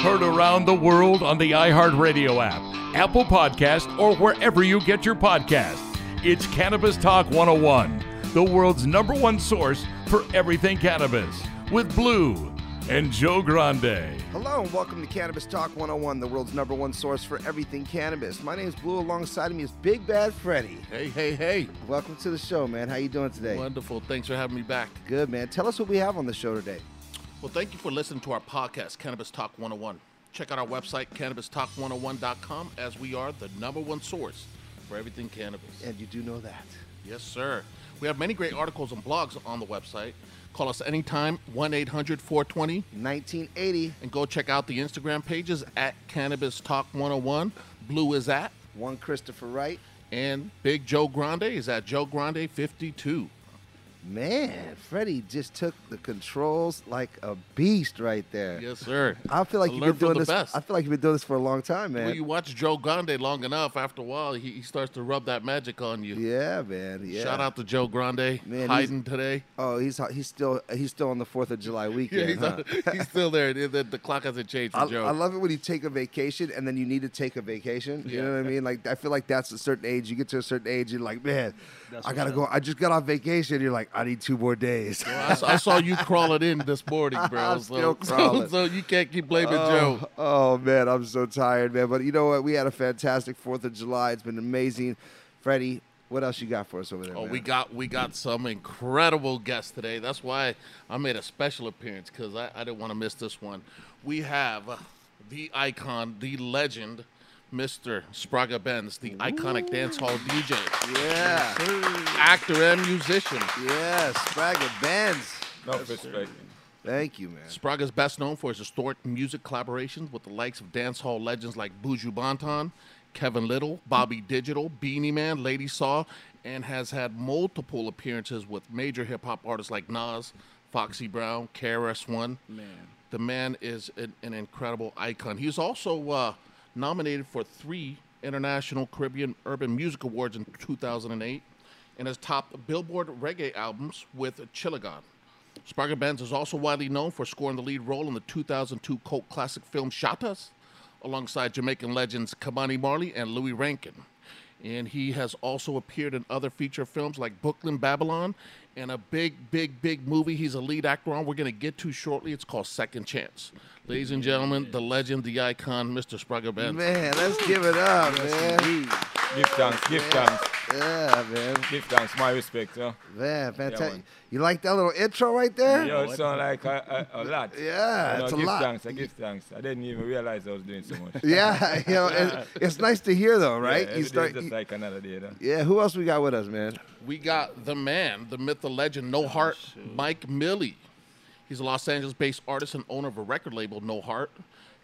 Heard around the world on the iHeartRadio app, Apple Podcast, or wherever you get your podcast. It's Cannabis Talk 101, the world's number one source for everything cannabis, with Blue and Joe Grande. Hello and welcome to Cannabis Talk 101, the world's number one source for everything cannabis. My name is Blue. Alongside of me is Big Bad Freddy. Hey, hey, hey. Welcome to the show, man. How you doing today? Wonderful. Thanks for having me back. Good, man. Tell us what we have on the show today. Well, thank you for listening to our podcast, Cannabis Talk 101. Check out our website, cannabistalk101.com, as we are the number one source for everything cannabis. And you do know that. Yes, sir. We have many great articles and blogs on the website. Call us anytime, 1 800 420 1980. And go check out the Instagram pages at Cannabis Talk 101. Blue is at. One Christopher Wright. And Big Joe Grande is at Joe Grande 52. Man, Freddie just took the controls like a beast right there. Yes, sir. I feel like I you've been doing this. best. I feel like you've been doing this for a long time, man. When you watch Joe Grande long enough, after a while, he, he starts to rub that magic on you. yeah, man. Yeah. Shout out to Joe Grande Man, he's- hiding today. Oh, he's he's still he's still on the Fourth of July Yeah, weekend. he's, huh? he's still there. The, the- the clock hasn't changed for I, Joe. I love it when you take a vacation and then you need to take a vacation. You Yeah. know what I mean? Like I feel like that's a certain age. You get to a certain age, you're like, man, I gotta go. I just got off vacation. You're like, I need two more days. I saw you crawling in this morning, bro. I'm so, still crawling. So, you can't keep blaming oh, Joe. oh, man, I'm so tired, man. But you know what? We had a fantastic Fourth of July. It's been amazing. Freddie, what else you got for us over there? Oh, man? we got we got some incredible guests today. That's why I made a special appearance because I, I didn't want to miss this one. We have the icon, the legend, Mr. Spragga Benz, the iconic dance hall DJ, yeah, actor, and musician. yeah, Spragga Benz. No respect. Thank you, man. Sprague is best known for his historic music collaborations with the likes of dance hall legends like Buju Banton, Kevin Lyttle, Bobby Digital, Beenie Man, Lady Saw, and has had multiple appearances with major hip hop artists like Nas, Foxy Brown, KRS-One. Man, the man is an, an incredible icon. He's also uh, nominated for three International Caribbean Urban Music Awards in 2008 and has topped Billboard reggae albums with Chiliagon. Spragga Benz is also widely known for scoring the lead role in the 2002 cult classic film Shottas, alongside Jamaican legends Ky-Mani Marley and Louie Rankin. And he has also appeared in other feature films like Brooklyn Babylon and a big, big, big movie he's a lead actor on. We're going to get to shortly. It's called Second Chance. Ladies and gentlemen, the legend, the icon, Mr. Sprague Benz. Man, let's give it up, man. Give thanks, give thanks, Yeah, man. give thanks. My respect, yeah. Man, fantastic. man. you like that little intro right there? Yo, it sound like a, a, a lot. Yeah, You know, it's a give lot. thanks, I give thanks. I didn't even realize I was doing so much. Yeah, you know, it's, it's nice to hear though, right? Yeah, you start. day's just like another day, though. yeah, who else we got with us, man? we got the man, the myth, the legend, No oh, Heart, Mike Millie. He's a Los Angeles based artist and owner of a record label, No Heart.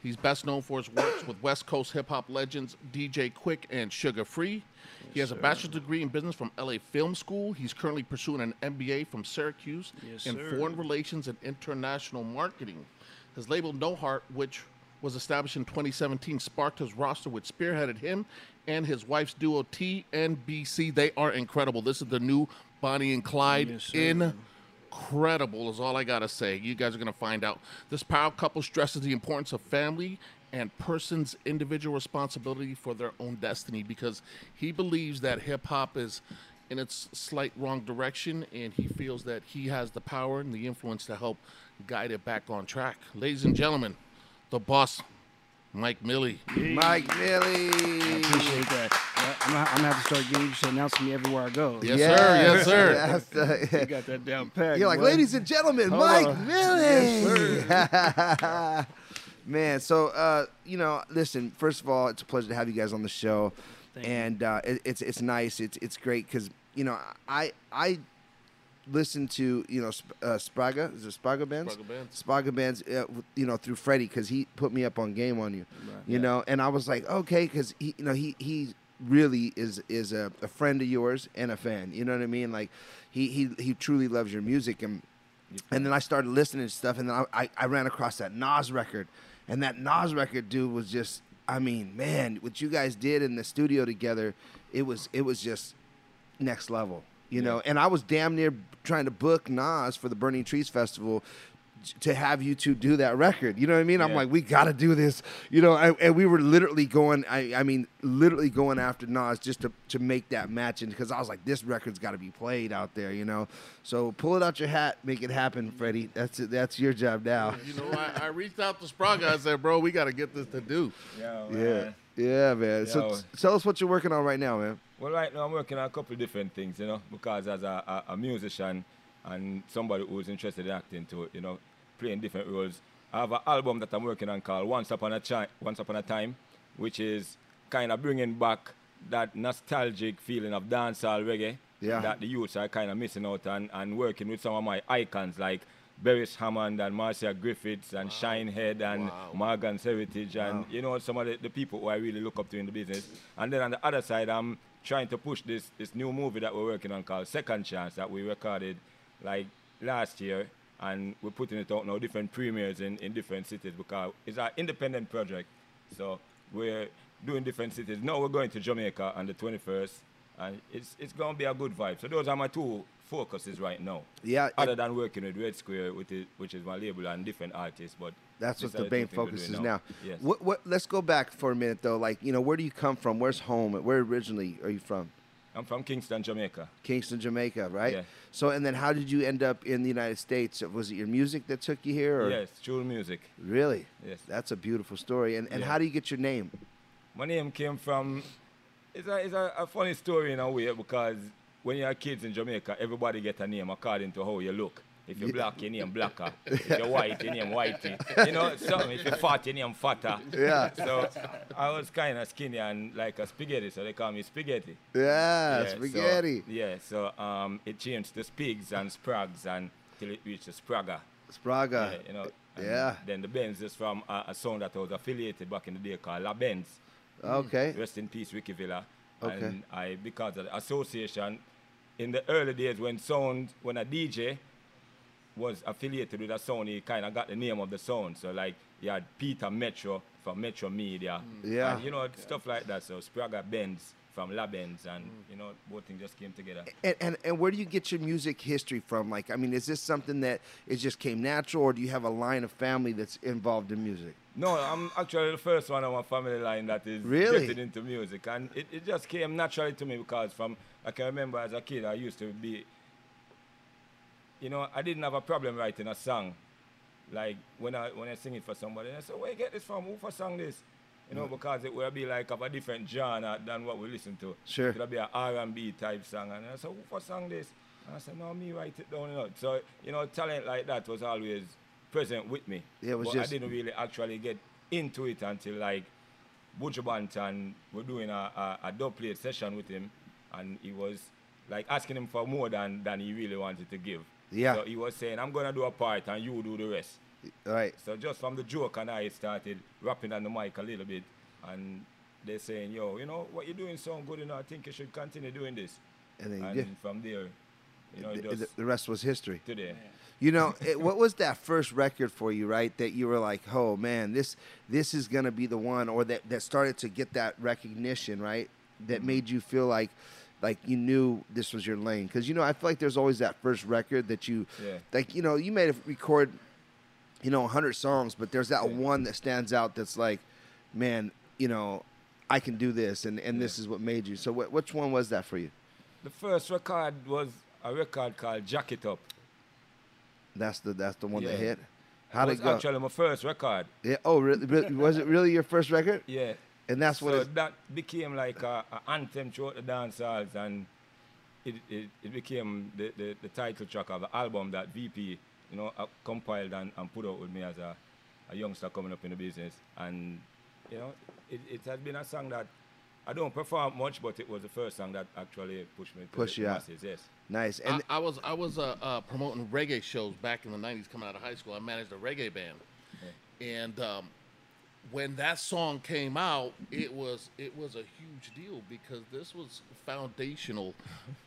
He's best known for his works with West Coast hip hop legends DJ Quik and Suga Free. He has a bachelor's degree in business from LA Film School. He's currently pursuing an MBA from Syracuse in foreign relations and international marketing. His label No Heart, which was established in 2017, sparked his roster, which spearheaded him and his wife's duo TNBC. They are incredible. This is the new Bonnie and Clyde. Yes, sir. Incredible is all I gotta say. You guys are gonna find out. This power couple stresses the importance of family and person's individual responsibility for their own destiny because he believes that hip hop is in its slight wrong direction and he feels that he has the power and the influence to help guide it back on track. Ladies and gentlemen, the boss, Mike Millie. Mike Millie. I Appreciate that. I'm, gonna, I'm gonna have to start getting you to announce me everywhere I go. Yes, sir. Yes, sir. Yes, You uh, got that down pat. You're like, boy. ladies and gentlemen, Hold Mike on. Millie. Man, so uh, you know, listen. First of all, it's a pleasure to have you guys on the show, Thank and uh, it, it's it's nice. It's it's great because you know I I listen to you know uh, Spragga is it Spragga bands Spragga Bands. Spragga bands uh, you know through Freddie because he put me up on game on you, you know, and I was like okay because he you know he he really is is a, a friend of yours and a fan. You know what I mean? Like he he he truly loves your music and. And then I started listening to stuff, and then I, I, I ran across that Nas record, and that Nas record, dude, was just, I mean, man, what you guys did in the studio together, it was it was just next level, you know. And I was damn near trying to book Nas for the Burning Trees Festival to have you two do that record. You know what I mean? I'm like, we got to do this, you know. I, and we were literally going, I, I mean, literally going after Nas just to, to make that match, and because I was like, this record's got to be played out there, you know. So pull it out your hat, make it happen, Freddie. That's it. That's your job now. You know, I, I reached out to Sprague. I said, bro, we got to get this to do. Yeah, Yeah, man. Yeah, man. So tell us what you're working on right now, man. Well, right now I'm working on a couple of different things, you know, because as a, a, a musician and somebody who's interested in acting to you know, playing different roles, I have an album that I'm working on called Once Upon a Chi- Once Upon a Time, which is kind of bringing back that nostalgic feeling of dancehall reggae Yeah. that the youths are kind of missing out on, and working with some of my icons like Beres Hammond and Marcia Griffiths and Shinehead and Morgan's Heritage and you know some of the, the people who I really look up to in the business. And then on the other side, I'm trying to push this this new movie that we're working on called Second Chance that we recorded like last year and we're putting it out now different premieres in, in different cities because it's an independent project. So we're doing different cities. Now we're going to Jamaica on the 21st and it's it's going to be a good vibe. So those are my two focuses right now. Yeah, Other than working with Red Square, which is, which is my label and different artists, but That's what the main two things we're focus is now. Yes. What, what, let's go back for a minute though. Like, you know, where do you come from? Where's home? Where originally are you from? I'm from Kingston, Jamaica. Kingston, Jamaica, right? Yeah. So, and then how did you end up in the United States? Was it your music that took you here? Or? Yes, True Music. Really? Yes. That's a beautiful story. And, and Yeah. how do you get your name? My name came from. It's a it's a, a funny story in a way because when you're kids in Jamaica, everybody get a name according to how you look. If you're black, your name blacker. if you're white, your name whitey. You know, something. If you're fat, your name fatter. Yeah. So I was kind of skinny and like a spaghetti, so they call me spaghetti. Yeah, Yeah, so- spaghetti. yeah, so um, it changed to Spigs and Sprags and till it reached Spragga. Spragga. Yeah, you know. Yeah. Then the Benz is from a, a sound that I was affiliated back in the day called La Benz. Okay. Rest in peace, Ricky Villa. Okay. And I, because of the association, in the early days when sound, when a DJ was affiliated with a sound, he kind of got the name of the sound. So like, you had Peter Metro from Metro Media. Mm. Yeah. And, you know, stuff like that. So Spragga Benz from La Benz, and mm. you know, both things just came together. And, and and where do you get your music history from? Like, I mean, is this something that it just came natural, or do you have a line of family that's involved in music? No, I'm actually the first one on my family line that is Really? getting into music, and it, it just came naturally to me because from I can remember as a kid I used to be, you know, I didn't have a problem writing a song, like when I when I sing it for somebody, and I said, where you get this from? Who for song this? You know, mm. because it will be like of a different genre than what we listen to. Sure. It will be an R&B type song, and I said, who for song this? And I said, no, me write it down. You know. So you know, talent like that was always present with me. Yeah, it was but just- I didn't really actually get into it until like Buju Banton, we're doing a, a, a dub plate session with him, and he was like asking him for more than, than he really wanted to give. Yeah. So he was saying, I'm gonna do a part and you do the rest. Right. So just from the joke and I started rapping on the mic a little bit, and they're saying, yo, you know what you're doing sound good enough. I think you should continue doing this. And then and did. from there, You know, it the, the rest was history. today. You know, it, what was that first record for you, right? That you were like, oh man, this this is gonna be the one, or that that started to get that recognition, right? That Mm-hmm. made you feel like like you knew this was your lane. Because you know, I feel like there's always that first record that you Yeah. like. You know, you may have record, you know, hundred songs, but there's that Yeah. one that stands out. That's like, man, you know, I can do this, and and this is what made you. So, wh- which one was that for you? The first record was a record called Jack It Up. That's the that's the one that hit. How'd was it go? actually my first record. Yeah. Oh, really? really- Was it really your first record? Yeah. And that's what so it- that became like a, a anthem throughout the dance halls and it, it, it became the, the, the title track of the album that VP, you know, uh, compiled and, and put out with me as a, a youngster coming up in the business. And, you know, it, it has been a song that I don't perform much, but it was the first song that actually pushed me to Push the you out. masses, yes. Nice. And I, I was I was uh, uh, promoting reggae shows back in the '90s, coming out of high school. I managed a reggae band, and um, when that song came out, it was it was a huge deal because this was foundational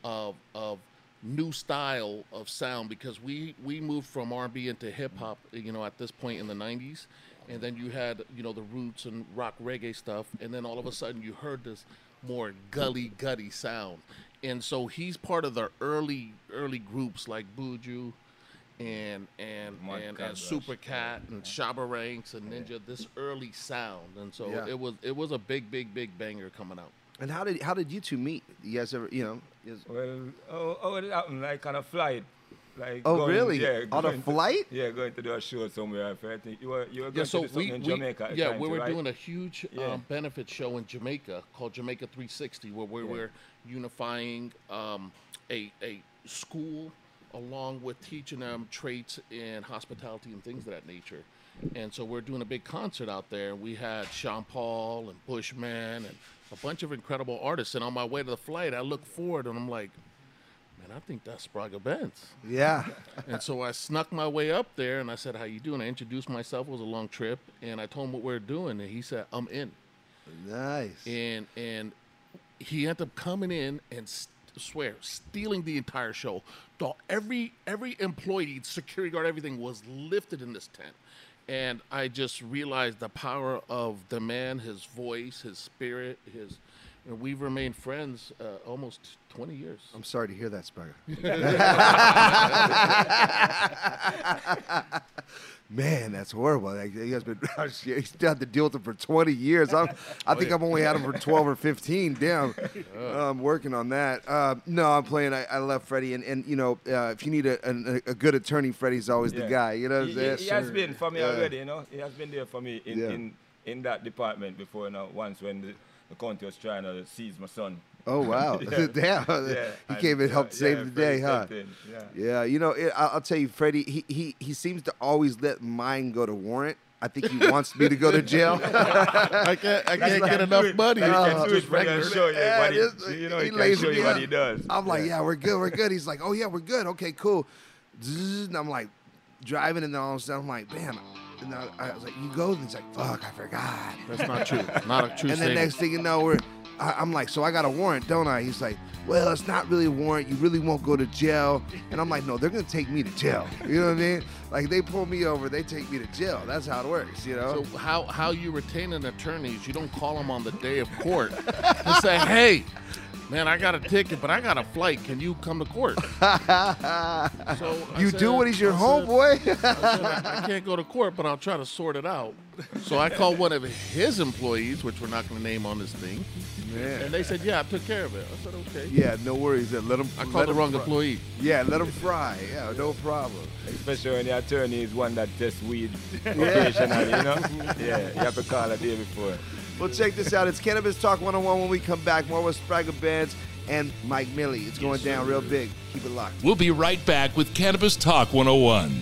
of of new style of sound because we we moved from R&B into hip mm-hmm. hop, you know, at this point in the '90s, and then you had you know the roots and rock reggae stuff, and then all of a sudden you heard this more gully gutty sound, and so he's part of the early early groups like Buju. And and Mud and, Cat and Super Cat and Shabba Ranks and Ninja, this early sound, and so Yeah. it was it was a big big big banger coming out. and how did how did you two meet? You guys ever you know? is- Well, oh, oh, it happened like on a flight. Like Oh, going- really? Yeah, On a going to- flight? yeah, going to do a show somewhere. I think you were you were going Yeah, so to do something we, in we Jamaica. yeah we too, were right? doing a huge Yeah. um, benefit show in Jamaica called Jamaica 360, where we were unifying um, a a school along with teaching them traits in hospitality and things of that nature. And so we're doing a big concert out there. We had Sean Paul and Bushman and a bunch of incredible artists. And on my way to the flight, I look forward and I'm like, man, I think that's Spragga Benz Yeah. and so I snuck my way up there and I said, "How you doing?" I introduced myself. It was a long trip, and I told him what we are doing, and he said, "I'm in." nice. And and he ended up coming in and st- swear stealing the entire show. The, every every employee, security guard, everything was lifted in this tent. And I just realized the power of the man, his voice, his spirit, his. And we've remained friends uh, almost 20 years. I'm sorry to hear that, Sprague. Man, that's horrible. Like, he has been you still have to deal with him for 20 years. I'm, I think I've only had him for 12 or 15. Damn, I'm working on that. Uh, no, I'm playing. I, I love Freddie, and, and you know, uh, if you need a, a, a good attorney, Freddie's always the guy. You know what he, I'm he, he has been for me Yeah. already, you know. He has been there for me in, Yeah. in, in that department before, you know, once when the, the county was trying to seize my son. Oh wow! Yeah. Damn, Yeah, he came and uh, helped yeah, save the Freddie day, huh? Yeah. Yeah, you know, it, I'll, I'll tell you, Freddie. He, he he seems to always let mine go to warrant. I think he wants me to go to jail. I can't, I can't get enough money. Like, he can do it for show you Yeah, he, this- you know, he he, lays show you what he does. I'm like, yeah, we're good, we're good. He's like, oh yeah, we're good. Okay, cool. And I'm like, driving, and then all of a sudden I'm like, bam. And I, I was like, you go. And he's like, fuck, I forgot. That's not true. Not a true And then statement. next thing you know, we're. I, I'm like, so I got a warrant, don't I? He's like, well, it's not really a warrant. You really won't go to jail. And I'm like, no, they're gonna take me to jail. You know what I mean? Like they pull me over, they take me to jail. That's how it works, you know. So how how you retain an attorney is you don't call them on the day of court and say, "Hey, man, I got a ticket, but I got a flight. Can you come to court?" So you do what he's your homeboy. I, said, I can't go to court, but I'll try to sort it out. So I called one of his employees, which we're not going to name on this thing, and they said, "Yeah, I took care of it." I said, "Okay." yeah, no worries. Let them. I called the wrong fry. employee. Yeah, let them fry. Yeah, no problem. Especially when the attorney is one that tests weed occasionally, you know? Yeah, you have to call a day before. Well, check this out. It's Cannabis Talk 101 when we come back. More with Spragga Bands and Mike Millie. It's going down real big. Keep it locked. We'll be right back with Cannabis Talk 101.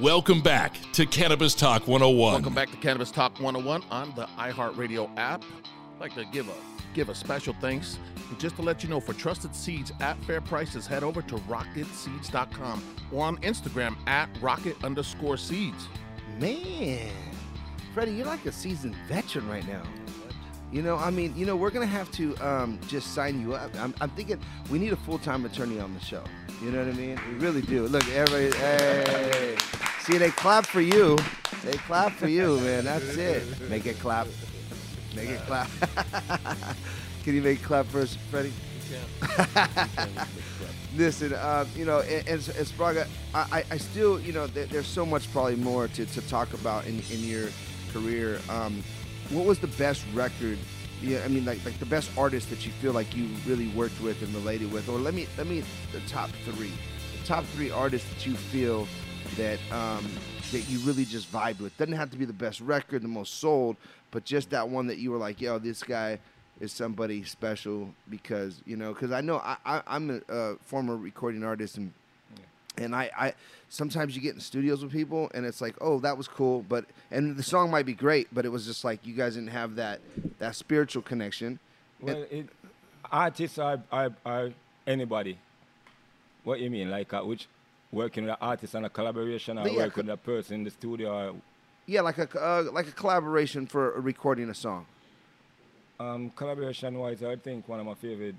Welcome back to Cannabis Talk 101. Welcome back to Cannabis Talk 101 on the iHeartRadio app. I'd like to give a give a special thanks and just to let you know for trusted seeds at fair prices, head over to rocketseeds.com or on Instagram at rocket underscore seeds. Man, Freddie, you're like a seasoned veteran right now. You know, I mean, you know, we're gonna have to um, just sign you up. I'm, I'm thinking we need a full-time attorney on the show. You know what I mean? We really do. Look, everybody, hey, see, they clap for you. They clap for you, man. That's it. Make it clap. Make it clap. Can you make clap first, Freddie? Listen, uh, you know, and, and Spragga, I, I still, you know, there, there's so much probably more to, to talk about in, in your career. Um, what was the best record? Yeah, I mean, like like the best artist that you feel like you really worked with and related with, or let me let me the top three, the top three artists that you feel that um, that you really just vibed with. Doesn't have to be the best record, the most sold, but just that one that you were like, yo, this guy is somebody special because you know, because I know I, I I'm a, a former recording artist and and I, I sometimes you get in studios with people and it's like oh that was cool but and the song might be great but it was just like you guys didn't have that that spiritual connection Well, it, artists are, are, are anybody. What you mean? Like uh, which working with an artist on a collaboration or Yeah, work co- with a person in the studio or yeah like a uh, like a collaboration for recording a song Um, collaboration wise, I think one of my favorite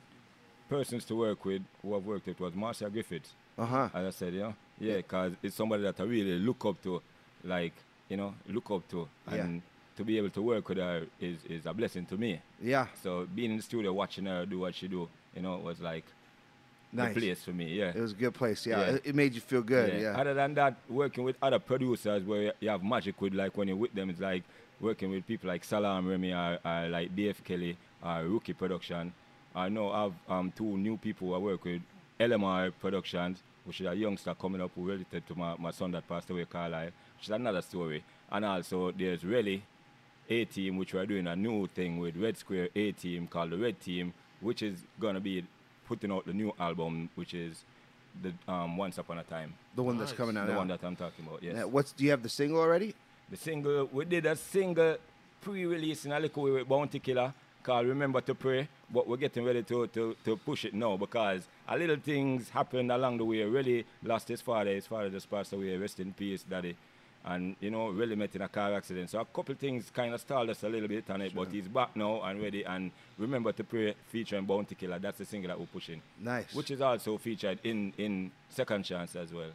persons to work with who I've worked with was Marcia Griffiths. Uh-huh As I said, know, yeah, because it's somebody that I really look up to, like, you know, look up to. Yeah. And to be able to work with her is, is a blessing to me. yeah So being in the studio, watching her do what she do, you know, was like nice the place for me, yeah. it was a good place yeah, Yeah. It, it made you feel good yeah, Other than that, working with other producers where you have magic with, like when you're with them, it's like working with people like Salaam Remi or, or like Dave Kelly or Rookie Production. I know I have um, two new people I work with, LMR Productions, which is a youngster coming up who related to my, my son that passed away, Carlisle, which is another story. And also there's really A Team, which we're doing a new thing with Red Square A Team called the Red Team, which is gonna be putting out the new album, which is the um, Once Upon a Time. the one that's coming out The now. one that I'm talking about, yes. Yeah, what's do you have the single already The single, we did a single pre-release in a little way with Bounty Killer called Remember to Pray, but we're getting ready to, to, to push it now because a little things happened along the way. Really lost his father. His father just passed away. Rest in peace, daddy. And, you know, really met in a car accident. So a couple things kind of stalled us a little bit on it, but he's back now and ready. And Remember to Pray featuring Bounty Killer. That's the single that we're pushing. nice Which is also featured in, in Second Chance as well.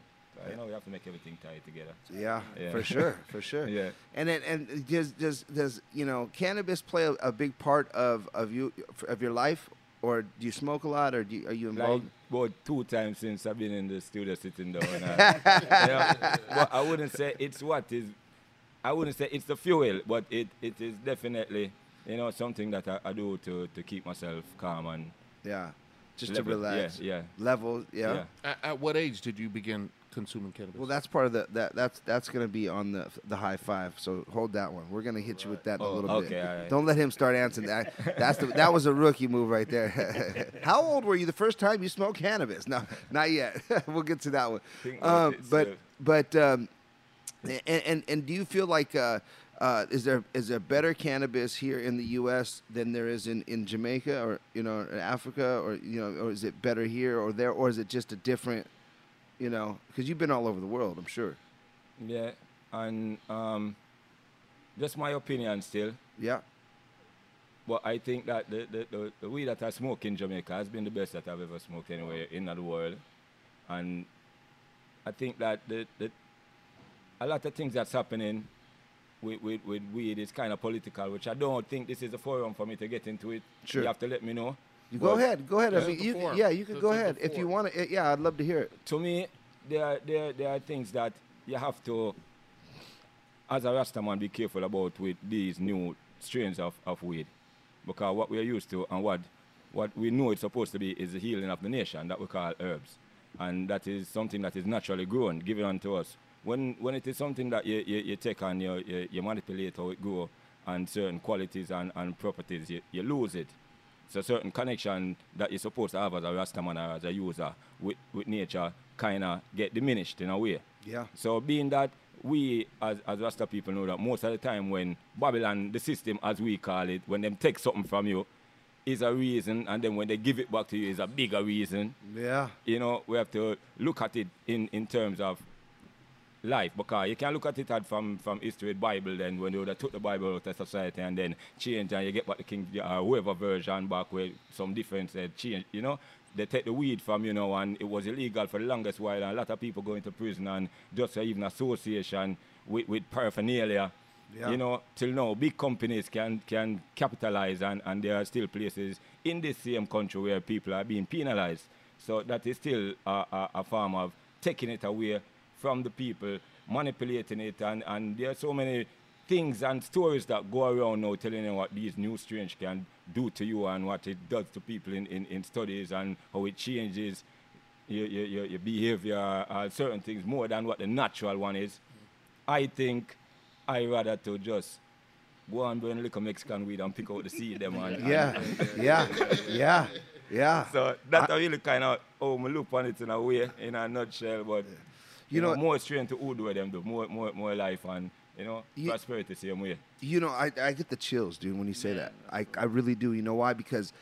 You know, we have to make everything tie together. Yeah, Yeah. for sure, for sure. Yeah. And then, and does does does you know cannabis play a, a big part of of you of your life, or do you smoke a lot, or do you, are you Like involved? about two times since I've been in the studio sitting down. uh, yeah, but I wouldn't say it's what is. I wouldn't say it's the fuel, but it, it is definitely you know something that I, I do to, to keep myself calm and yeah, just level. to relax. Yeah, yeah. Level. Yeah. Yeah. At, at what age did you begin consuming cannabis? Well, that's part of the that that's that's gonna be on the the high five. So hold that one. We're gonna hit you with that in a Oh, little bit. okay, all right. Don't let him start answering that. That's the, that was a rookie move right there. How old were you the first time you smoked cannabis? No, not yet. we'll get to that one. Um, but but um, and, and and do you feel like uh, uh, is there is there better cannabis here in the U.S. than there is in, in Jamaica or you know in Africa or you know or is it better here or there or is it just a different you know because you've been all over the world I'm sure Yeah, and um, just my opinion still. yeah But I think that the, the, the, the weed that I smoke in Jamaica has been the best that I've ever smoked anywhere in the world. And I think that the, the, a lot of things that's happening with, with, with weed is kind of political, which I don't think this is a forum for me to get into it. Sure. You have to let me know. you go ahead go ahead I mean, you, yeah you can go ahead if you want to eh, yeah I'd love to hear it To me, there, are- there, there are things that you have to, as a Rastaman, be careful about with these new strains of, of weed. Because what we are used to and what, what we know it's supposed to be is the healing of the nation that we call herbs. And that is something that is naturally grown, given unto us. When, when it is something that you, you, you take and you, you, you manipulate how it go and certain qualities and, and properties, you, you lose it. So certain connection that you're supposed to have as a Rastaman or as a user with, with nature kind of get diminished in a way. Yeah. So being that we as, as Rasta people know that most of the time when Babylon, the system as we call it, when them take something from you, is a reason, and then when they give it back to you is a bigger reason. yeah You know, we have to look at it in, in terms of life because you can look at it from from history Bible then when they would have took the Bible out of society and then change and you get back the King uh, whoever version back with some difference uh, change you know? They take the weed from you know and it was illegal for the longest while and a lot of people going to prison and just uh, even association with, with paraphernalia Yeah. you know till now. Big companies can can capitalize and, and there are still places in this same country where people are being penalized. So that is still a, a, a form of taking it away from the people, manipulating it, and, and there are so many things and stories that go around now telling you what these new strains can do to you and what it does to people in, in, in studies and how it changes your, your, your, behavior and certain things more than what the natural one is. I think I rather to just go and burn a little Mexican weed and pick out the seed them and, and- yeah yeah yeah yeah so that's a really kind of how I look on it in a way, in a nutshell. But You you, know- know, more strength to Udo them do, more more more life and you know Ye- prosperity same way. You know, I, I get the chills, dude, when you say that. I, I really do. You know why? Because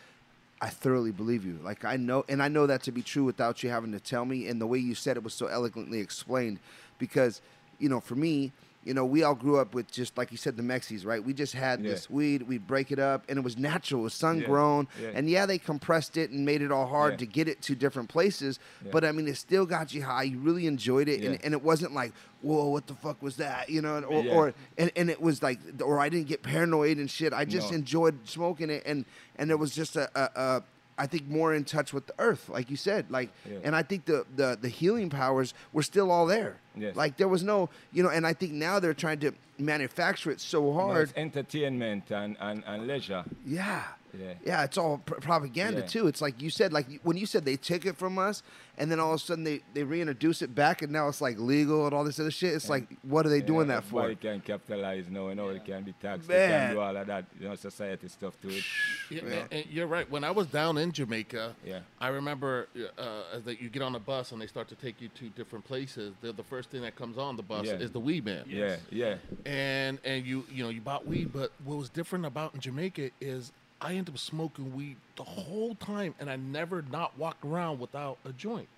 I thoroughly believe you. Like I know, and I know that to be true without you having to tell me. And the way you said it was so eloquently explained. Because, you know, for me, you know, we all grew up with just like you said, the Mexies, right? We just had Yeah. this weed, we'd break it up, and it was natural, it was sun grown. Yeah. And yeah, they compressed it and made it all hard Yeah. to get it to different places. Yeah. But I mean, it still got you high. You really enjoyed it, and, and it wasn't like, whoa, what the fuck was that? You know, or, Yeah. or and, and it was like, or I didn't get paranoid and shit. I just No. enjoyed smoking it, and and there was just a, a, a I think more in touch with the earth, like you said, like, Yeah. and I think the, the the healing powers were still all there. Yes. Like there was no, you know, and I think now they're trying to manufacture it so hard. it's entertainment and, and, and leisure. Yeah. Yeah. Yeah, it's all pr- propaganda Yeah. too. It's like you said, like when you said they took it from us, and then all of a sudden they, they reintroduce it back, and now it's like legal and all this other shit. It's like, what are they doing that for? everybody can capitalize now, you know, it can be taxed, they Man. can do all of that, you know, society stuff to it. Yeah, and- and you're right. When I was down in Jamaica, Yeah. I remember uh, that you get on a bus and they start to take you to different places. The, the first thing that comes on the bus Yeah. is the weed man. Yeah, yeah. and and you you know you bought weed, but what was different about in Jamaica is I ended up smoking weed the whole time, and I never not walked around without a joint.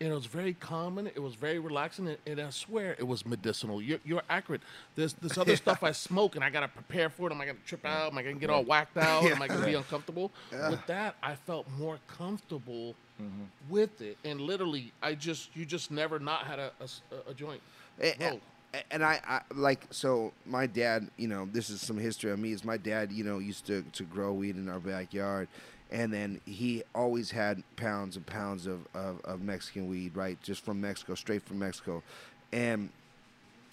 and it was very common. It was very relaxing, and, and I swear it was medicinal. You're, you're accurate. There's this other stuff I smoke, and I gotta prepare for it. Am I gonna trip out? Am I gonna get all whacked out? Am I gonna be uncomfortable? With that, I felt more comfortable mm-hmm. with it, and literally, I just you just never not had a, joint. A- No. a- And I, I like so my dad, you know, this is some history on me. Is my dad, you know, used to to grow weed in our backyard, and then he always had pounds and pounds of, of, of Mexican weed, right, just from Mexico, straight from Mexico, and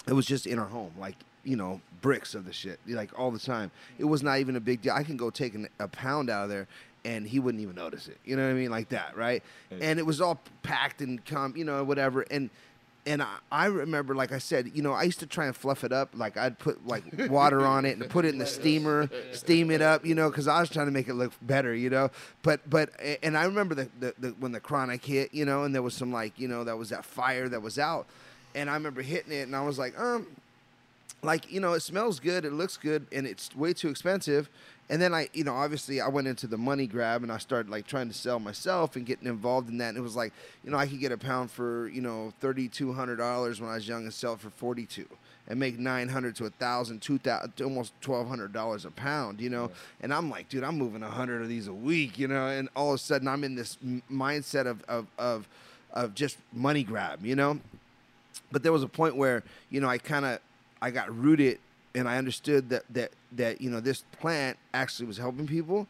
it was just in our home, like you know, bricks of the shit, like all the time. It was not even a big deal. I can go take an, a pound out of there, and he wouldn't even notice it. You know what I mean, like that, right? And it was all packed and come, you know, whatever. And and I, I remember, like I said, you know, I used to try and fluff it up. Like I'd put like water on it and put it in the steamer, steam it up, you know, because I was trying to make it look better, you know. But but and I remember the, the, the when the chronic hit, you know, and there was some like you know that was that fire that was out, and I remember hitting it, and I was like, um, like you know it smells good it looks good and it's way too expensive and then i you know obviously i went into the money grab and i started like trying to sell myself and getting involved in that. And it was like you know i could get a pound for you know $3200 when i was young and sell it for 42 and make 900 to 1000 2000 almost $1200 a pound you know? And i'm like dude i'm moving 100 of these a week you know? And all of a sudden i'm in this m- mindset of of of, of just money grab you know? But there was a point where you know I kind of I got rooted and I understood that that that you know this plant actually was helping people,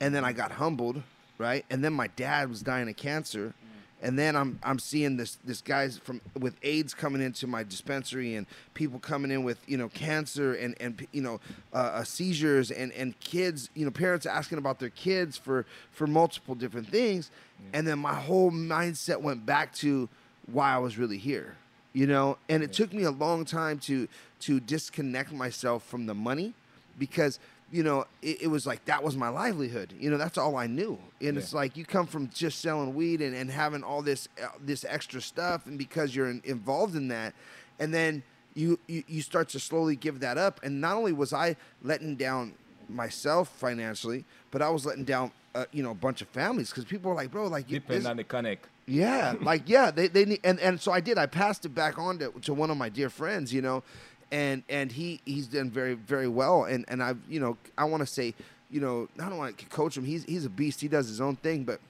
and then I got humbled, right? And then my dad was dying of cancer, and then I'm I'm seeing this this guys from with AIDS coming into my dispensary and people coming in with you know cancer and and you know uh, uh, seizures and and kids you know parents asking about their kids for for multiple different things, and then my whole mindset went back to why I was really here you know? And it took me a long time to to disconnect myself from the money because you know it, it was like that was my livelihood. You know that's all i knew. And it's like you come from just selling weed and, and having all this uh, this extra stuff and because you're in, involved in that. And then you, you you start to slowly give that up. And not only was i letting down myself financially but i was letting down uh, you know a bunch of families because people were like bro like you- Depend on the connect. yeah, like yeah, they they need, and and so I did. I passed it back on to, to one of my dear friends, you know, and and he he's done very very well, and and I've you know I want to say you know I don't want to coach him. He's he's a beast. He does his own thing, but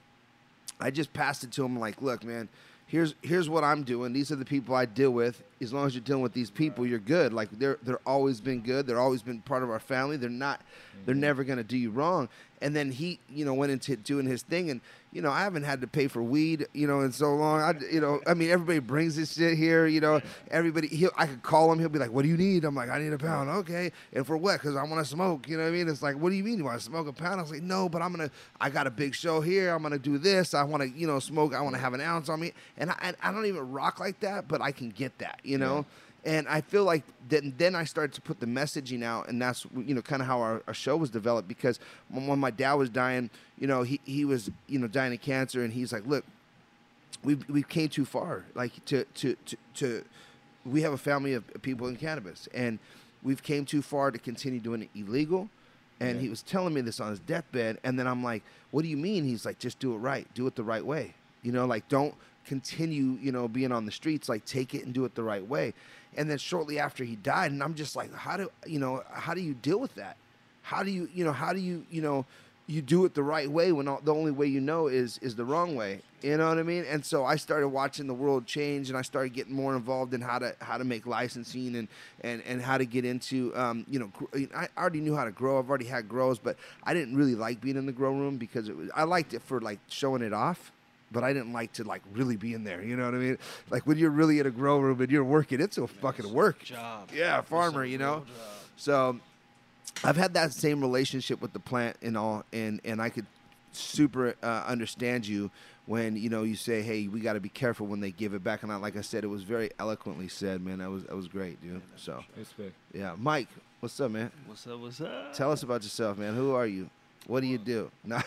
I just passed it to him like, look, man, here's here's what I'm doing. These are the people I deal with. As long as you're dealing with these people, you're good. Like they're they're always been good. They're always been part of our family. They're not. They're mm-hmm. never gonna do you wrong. And then he, you know, went into doing his thing, and you know, I haven't had to pay for weed, you know, in so long. I, you know, I mean, everybody brings this shit here, you know. Everybody, he, I could call him. He'll be like, "What do you need?" I'm like, "I need a pound." Okay, and for what? Because I want to smoke. You know what I mean? It's like, "What do you mean? You want to smoke a pound?" I was like, "No, but I'm gonna. I got a big show here. I'm gonna do this. I want to, you know, smoke. I want to have an ounce on me." And I, I don't even rock like that, but I can get that, you know. And I feel like then then I started to put the messaging out, and that's you know kind of how our, our show was developed. Because when, when my dad was dying, you know, he he was you know dying of cancer, and he's like, "Look, we we came too far. Like to to to, to we have a family of people in cannabis, and we've came too far to continue doing it illegal." And he was telling me this on his deathbed, and then I'm like, "What do you mean?" He's like, "Just do it right. Do it the right way. You know, like don't continue, you know, being on the streets. Like take it and do it the right way." And then shortly after he died, and I'm just like, "How do you know? How do you deal with that? How do you, you know, how do you, you know?" you do it the right way when all, the only way you know is is the wrong way. You know what I mean? And so I started watching the world change, and I started getting more involved in how to how to make licensing and and and how to get into um, you know I already knew how to grow. I've already had grows, but I didn't really like being in the grow room because it was I liked it for like showing it off. But I didn't like to like really be in there. You know what I mean? Like when you're really in a grow room and you're working, it's a fucking work job. Yeah, farmer. You know. So I've had that same relationship with the plant and all, and and I could super uh, understand you when you know you say, "Hey, we got to be careful when they give it back." And I, like I said, it was very eloquently said, man. That was that was great, dude. So Respect. yeah, Mike, what's up, man? What's up? What's up? Tell us about yourself, man. Who are you? What do you do? No,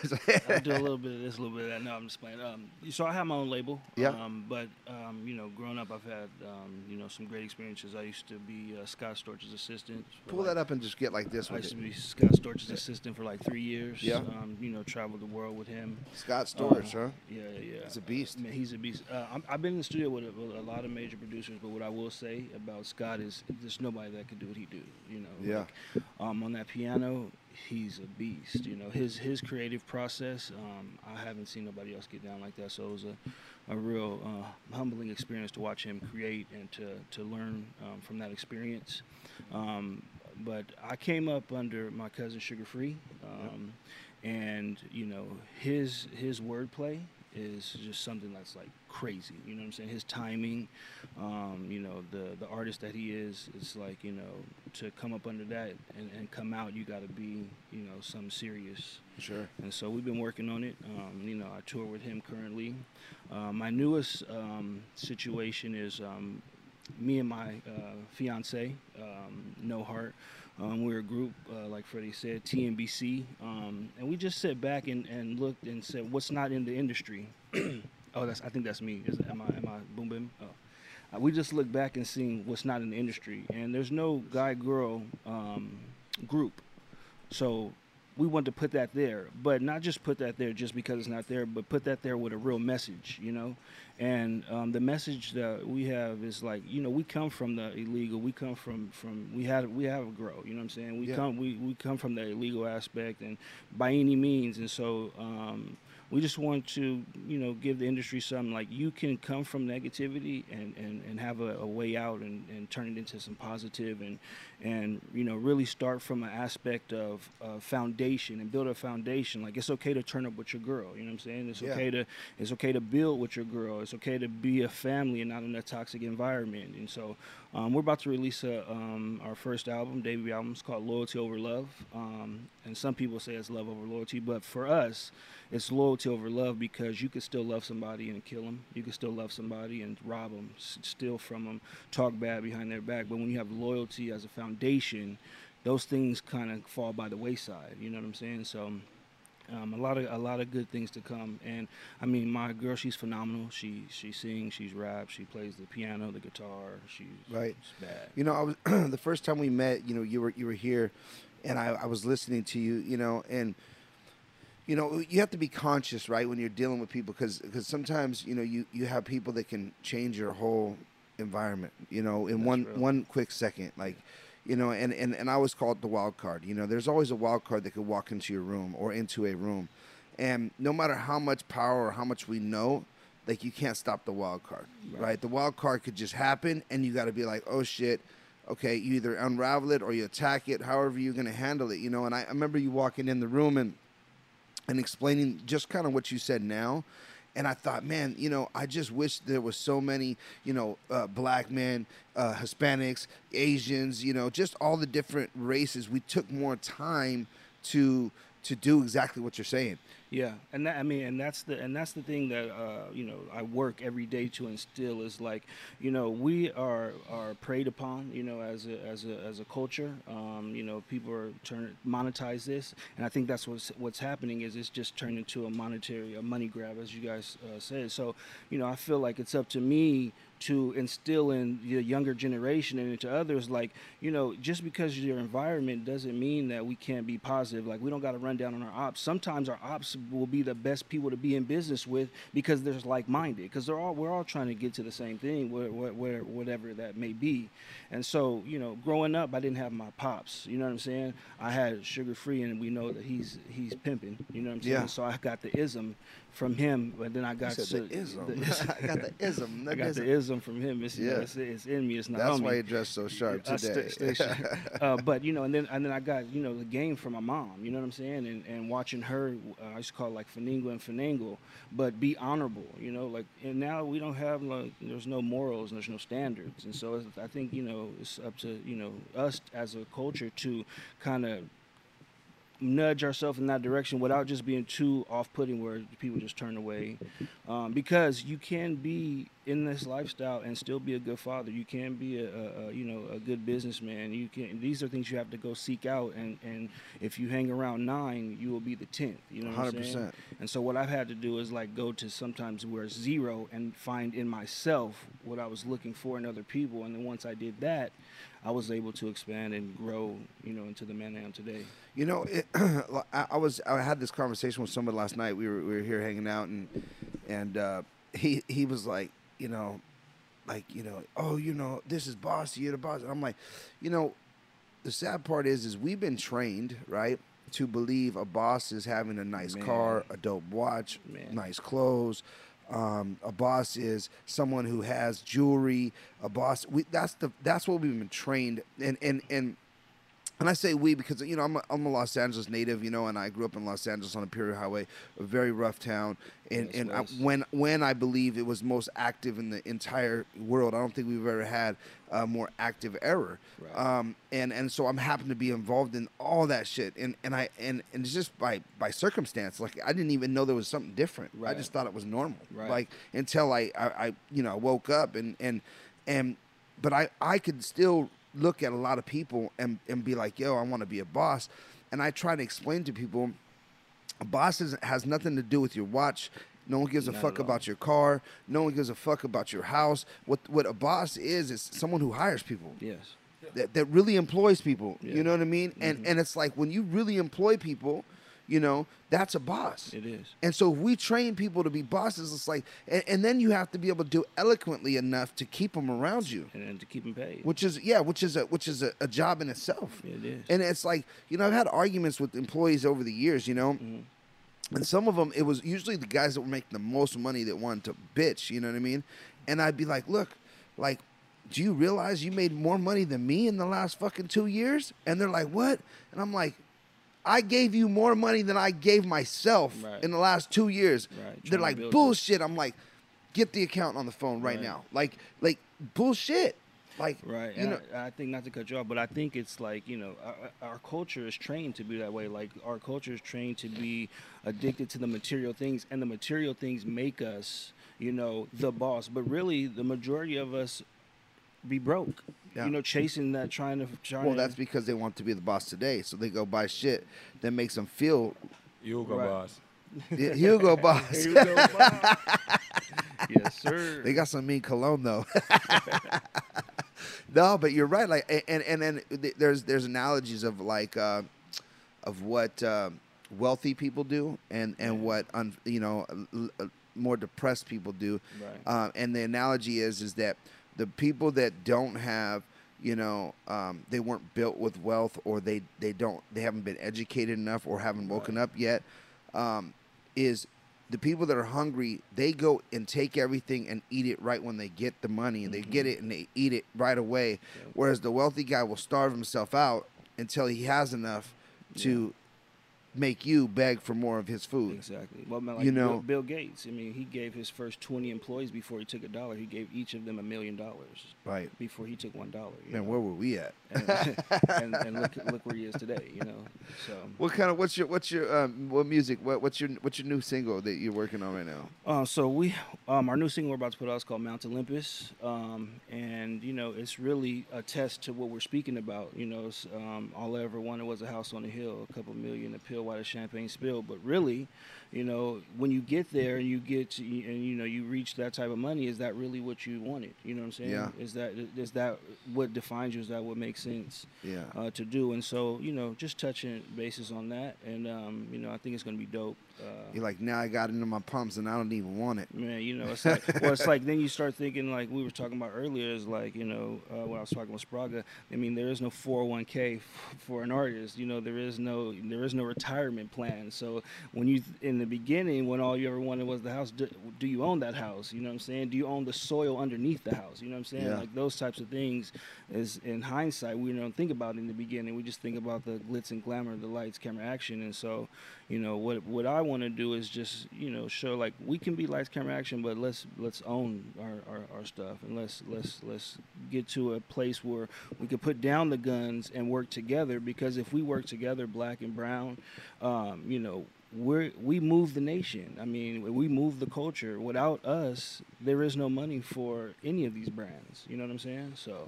I do a little bit of this, a little bit of that. No, I'm just playing. Um, so I have my own label. Yeah. Um, but um, you know, growing up, I've had um, you know some great experiences. I used to be uh, Scott Storch's assistant. pull like, that up and just get like this I used to be Scott Storch's assistant for like three years. Yeah. Um, you know, traveled the world with him. Scott Storch, Uh, huh? Yeah, yeah. He's a beast. Man, he's a beast. Uh, I'm, I've been in the studio with a, with a lot of major producers, but what I will say about Scott is there's nobody that can do what he do. You know. Yeah. Like, um, on that piano, he's a beast. You know, his his creative process. Um, I haven't seen nobody else get down like that. So it was a, a real uh, humbling experience to watch him create and to to learn um, from that experience. Um, but I came up under my cousin Suga Free, um, and you know his his wordplay is just something that's like crazy. You know what I'm saying? His timing, um, you know, the the artist that he is, it's like you know to come up under that and, and come out, you got to be you know some serious. Sure. And so we've been working on it. Um, you know, I tour with him currently. Uh, my newest um, situation is um, me and my uh, fiance, um, No Heart. Um, we're a group, uh, like Freddie said, TNBC, um, and we just sat back and, and looked and said, "What's not in the industry?" oh, that's I think that's me. Is, am I am I boom boom? Oh. Uh, we just look back and seeing what's not in the industry, and there's no guy girl um, group, so we want to put that there, but not just put that there just because it's not there, but put that there with a real message, you know. And um, the message that we have is like, you know, we come from the illegal. We come from from we had we have a grow. You know what I'm saying? We Yeah. come we, we come from the illegal aspect, and by any means. And so um, we just want to, you know, give the industry something like you can come from negativity and, and, and have a, a way out and, and turn it into some positive and and you know really start from an aspect of uh, foundation and build a foundation. Like it's okay to turn up with your girl. You know what I'm saying? It's Yeah. okay to it's okay to build with your girl. It's okay to be a family and not in a toxic environment. And so um, we're about to release a, um, our first album, debut album. It's called Loyalty Over Love. Um, and some people say it's love over loyalty, but for us, it's loyalty over love because you can still love somebody and kill them. You can still love somebody and rob them, steal from them, talk bad behind their back. But when you have loyalty as a foundation, those things kind of fall by the wayside. You know what I'm saying? So. Um, a lot of a lot of good things to come, and I mean, my girl, she's phenomenal. She she sings, she's rap, she plays the piano, the guitar. She's Right. she's bad. You know, I was the first time we met. You know, you were you were here, and I, I was listening to you. You know, and you know you have to be conscious, right, when you're dealing with people, because because sometimes you know you you have people that can change your whole environment. You know, in That's one real. one quick second, like. You know, and, and, and I always call it the wild card. You know, there's always a wild card that could walk into your room or into a room. And no matter how much power or how much we know, like you can't stop the wild card, right? The wild card could just happen, and you got to be like, oh shit, okay, you either unravel it or you attack it, however you're gonna handle it, you know. And I, I remember you walking in the room and and explaining just kind of what you said now. And I thought, man, you know, I just wish there was so many, you know, uh, black men, uh, Hispanics, Asians, you know, just all the different races. We took more time to to do exactly what you're saying. Yeah, and that I mean, and that's the and that's the thing that uh, you know I work every day to instill is like, you know, we are are preyed upon, you know, as a as a as a culture. Um, you know, people are turn monetize this, and I think that's what's what's happening is it's just turned into a monetary a money grab, as you guys uh, said. So, you know, I feel like it's up to me to instill in the younger generation and into others like you know just because your environment doesn't mean that we can't be positive. Like we don't got to run down on our ops. Sometimes our ops will be the best people to be in business with because they're like-minded because they're all we're all trying to get to the same thing where, where, where, whatever that may be. And so you know growing up i didn't have my pops you know what i'm saying? I had Suga Free and we know that he's he's pimping you know what i'm saying? Yeah. so i got the ism from him but then i got the ism. the- I got the ism. I got the ism from him. It's, you know, Yeah. it's, it's in me. It's not That's why me. you dress so sharp sta- today. sharp. uh, but you know, and then and then I got you know the game from my mom. You know what I'm saying? And and watching her, uh, I used to call it like finagle and finagle, but be honorable. You know, like and now we don't have like there's no morals and there's no standards, and so I think you know it's up to you know us as a culture to kind of nudge ourselves in that direction without just being too off-putting where people just turn away. Um, because you can be in this lifestyle and still be a good father you can be a, a, a, you know a good businessman you can these are things you have to go seek out and and if you hang around nine you will be the 10th you know 100%. And so what I've had to do is like go to sometimes where zero and find in myself what I was looking for in other people and then once I did that I was able to expand and grow, you know, into the man I am today. You know, it, I, was I had this conversation with someone last night. We were we were here hanging out, and and uh, he he was like, you know, like you know, oh, you know, this is boss, you're the boss. And I'm like, you know, the sad part is, is we've been trained, right? To believe a boss is having a nice Man. car, a dope watch, Man. nice clothes, um, a boss is someone who has jewelry. A boss, we, that's the that's what we've been trained. And and and and I say we because you know I'm a, I'm a Los Angeles native, you know, and I grew up in Los Angeles on Imperial Highway, a very rough town. And and I, when when I believe it was most active in the entire world, I don't think we've ever had a more active error. Right. Um, and and so I'm happy to be involved in all that shit. And and I and, and it's just by by circumstance. Like I didn't even know there was something different. Right. I just thought it was normal. Right. Like until I, I I you know woke up and and and but I I could still look at a lot of people and, and be like, yo, I want to be a boss. And I try to explain to people a boss has nothing to do with your watch. No one gives a Not fuck about your car. No one gives a fuck about your house. What what a boss is is someone who hires people. Yes. That, that really employs people. Yeah. You know what I mean? Mm-hmm. And and it's like when you really employ people, you know, that's a boss. It is. And so if we train people to be bosses, it's like, and, and then you have to be able to do eloquently enough to keep them around you, and, and to keep them paid. Which is yeah, which is a which is a, a, job in itself. It is. And it's like you know I've had arguments with employees over the years, you know. Mm-hmm. And some of them, it was usually the guys that were making the most money that wanted to bitch, you know what I mean? And I'd be like, look, like, do you realize you made more money than me in the last fucking two years? And they're like, what? And I'm like, I gave you more money than I gave myself right. in the last two years. Right. They're like bullshit. It. I'm like, get the account on the phone right, right, now. Like, like bullshit. Like, right. You know, I, I, think not to cut you off, but I think it's like you know, our, our, culture is trained to be that way. Like, our culture is trained to be addicted to the material things, and the material things make us, you know, the boss. But really, the majority of us be broke. Yeah. You know, chasing that, trying to. Trying well, that's because they want to be the boss today, so they go buy shit that makes them feel. Hugo right. boss. Yeah, Hugo boss. Hugo boss. yes, sir. They got some mean cologne though. no, but you're right. Like, and and then there's there's analogies of like uh, of what uh, wealthy people do and and what un, you know more depressed people do. Right. Uh, and the analogy is is that the people that don't have you know um, they weren't built with wealth or they they don't they haven't been educated enough or haven't woken right. up yet um, is the people that are hungry they go and take everything and eat it right when they get the money and mm-hmm. they get it and they eat it right away yeah. whereas the wealthy guy will starve himself out until he has enough to make you beg for more of his food. Exactly. Well, like you know, Bill, Bill, Gates. I mean, he gave his first twenty employees before he took a dollar. He gave each of them a million dollars. Right. Before he took one dollar. Man, know? where were we at? And, and, and, look, look where he is today. You know. So. What kind of what's your what's your um, what music? What, what's your what's your new single that you're working on right now? Uh, so we um, our new single we're about to put out is called Mount Olympus, um, and you know it's really a test to what we're speaking about. You know, um, all I ever wanted was a house on the hill, a couple million, a pill while the champagne spilled. But really, you know, when you get there and you get to, and you know you reach that type of money, is that really what you wanted? You know what I'm saying? Yeah. Is that is that what defines you? Is that what makes sense? Yeah. Uh, to do and so you know just touching bases on that, and um, you know I think it's gonna be dope. Uh, You're like now I got into my pumps and I don't even want it. Man, you know it's like well it's like then you start thinking like we were talking about earlier is like you know uh, when I was talking with Spragga. I mean there is no 401k f- for an artist. You know there is no there is no retirement retirement plan. So when you in the beginning, when all you ever wanted was the house, do, do you own that house? You know what I'm saying? Do you own the soil underneath the house? You know what I'm saying? Yeah. Like those types of things is in hindsight we don't think about in the beginning. We just think about the glitz and glamour, the lights, camera, action, and so you know what what I want to do is just you know show like we can be lights, camera, action, but let's let's own our, our, our stuff and let's let's let's get to a place where we can put down the guns and work together because if we work together, black and brown, um, you know. We're, we move the nation. I mean, we move the culture. Without us, there is no money for any of these brands. You know what I'm saying? So,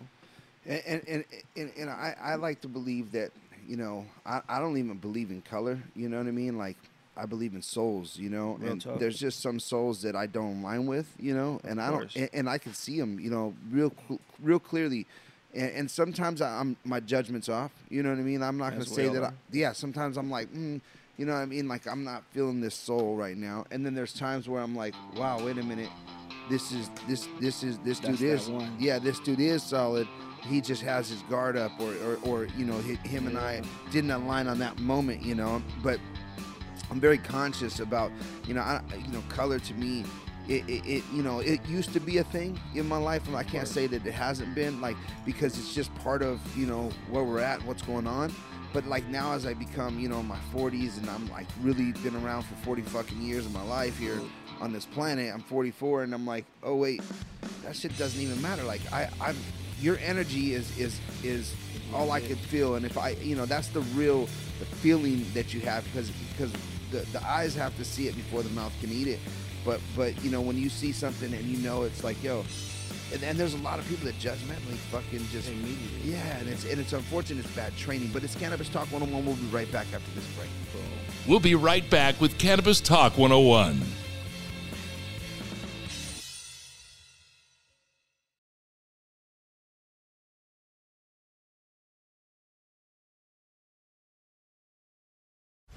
and and, and, and I, I like to believe that you know I, I don't even believe in color. You know what I mean? Like I believe in souls. You know, Real and talk. there's just some souls that I don't align with. You know, and I don't and, and I can see them. You know, real real clearly. And, and sometimes I, I'm my judgment's off. You know what I mean? I'm not going to say that. I, yeah, sometimes I'm like, mm, you know what I mean? Like I'm not feeling this soul right now. And then there's times where I'm like, wow, wait a minute. This is this this is this That's dude is yeah this dude is solid. He just has his guard up, or or, or you know hi- him and I didn't align on that moment, you know. But I'm very conscious about you know I, you know color to me. It, it, it you know it used to be a thing in my life and I can't say that it hasn't been like because it's just part of you know where we're at what's going on but like now as I become you know in my 40s and I'm like really been around for 40 fucking years of my life here on this planet I'm 44 and I'm like oh wait that shit doesn't even matter like I I'm your energy is is is all I could feel and if I you know that's the real the feeling that you have because because the, the eyes have to see it before the mouth can eat it but but you know when you see something and you know it's like yo and, and there's a lot of people that judgmentally fucking just Immediately. yeah and it's and it's unfortunate it's bad training but it's cannabis talk 101 we'll be right back after this break We'll be right back with Cannabis Talk 101.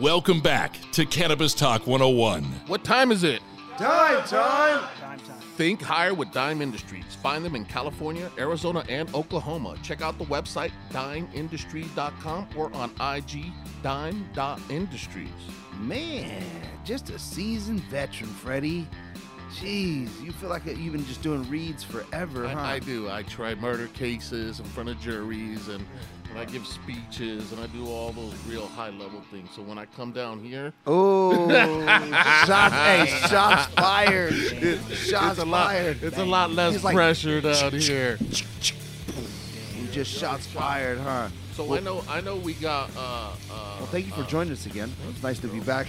Welcome back to Cannabis Talk 101. What time is it? time time Time, time. Think higher with Dime Industries. Find them in California, Arizona, and Oklahoma. Check out the website dimeindustries.com or on IG dime.industries. man just a seasoned veteran Freddie jeez you feel like you've been just doing reads forever huh I, I do. I try murder cases in front of juries and, and I give speeches and I do all those real high level things. So when I come down here, Oh, shots! Hey, shots fired! Shots it's a lot, fired! it's a lot less like- pressure down here. Just shots fired, huh? So I know I know we got uh uh Well, thank you for uh, joining us again. It's nice to be back.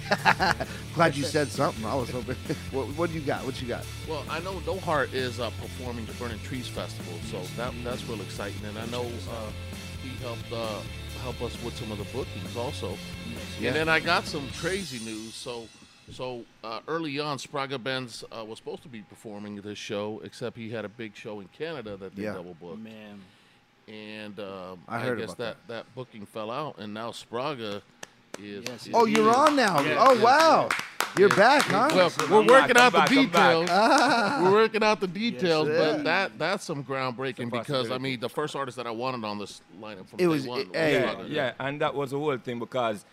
Glad you said something. I was hoping. what, what do you got? What you got? Well, I know No Heart is uh, performing the Burning Trees Festival, so that that's real exciting. And I know uh, he helped uh, help us with some of the bookings also. Yeah. And then I got some crazy news. So so uh, early on, Spragga Benz uh, was supposed to be performing this show, except he had a big show in Canada that they Yeah. double booked. Man. And um, I I, guess about that, that booking fell out, and now Spragga is. Yes, is- Oh, you're is- on now. Yes, oh yes, wow, you're back, huh? Well, I'm we're working back, out I'm back, the I'm back. details. we're working out the details, sir. but that that's some groundbreaking because I mean the first artist that I wanted on this lineup from It day was- one. it- hey. yeah, Slugger. yeah, and that was the whole thing because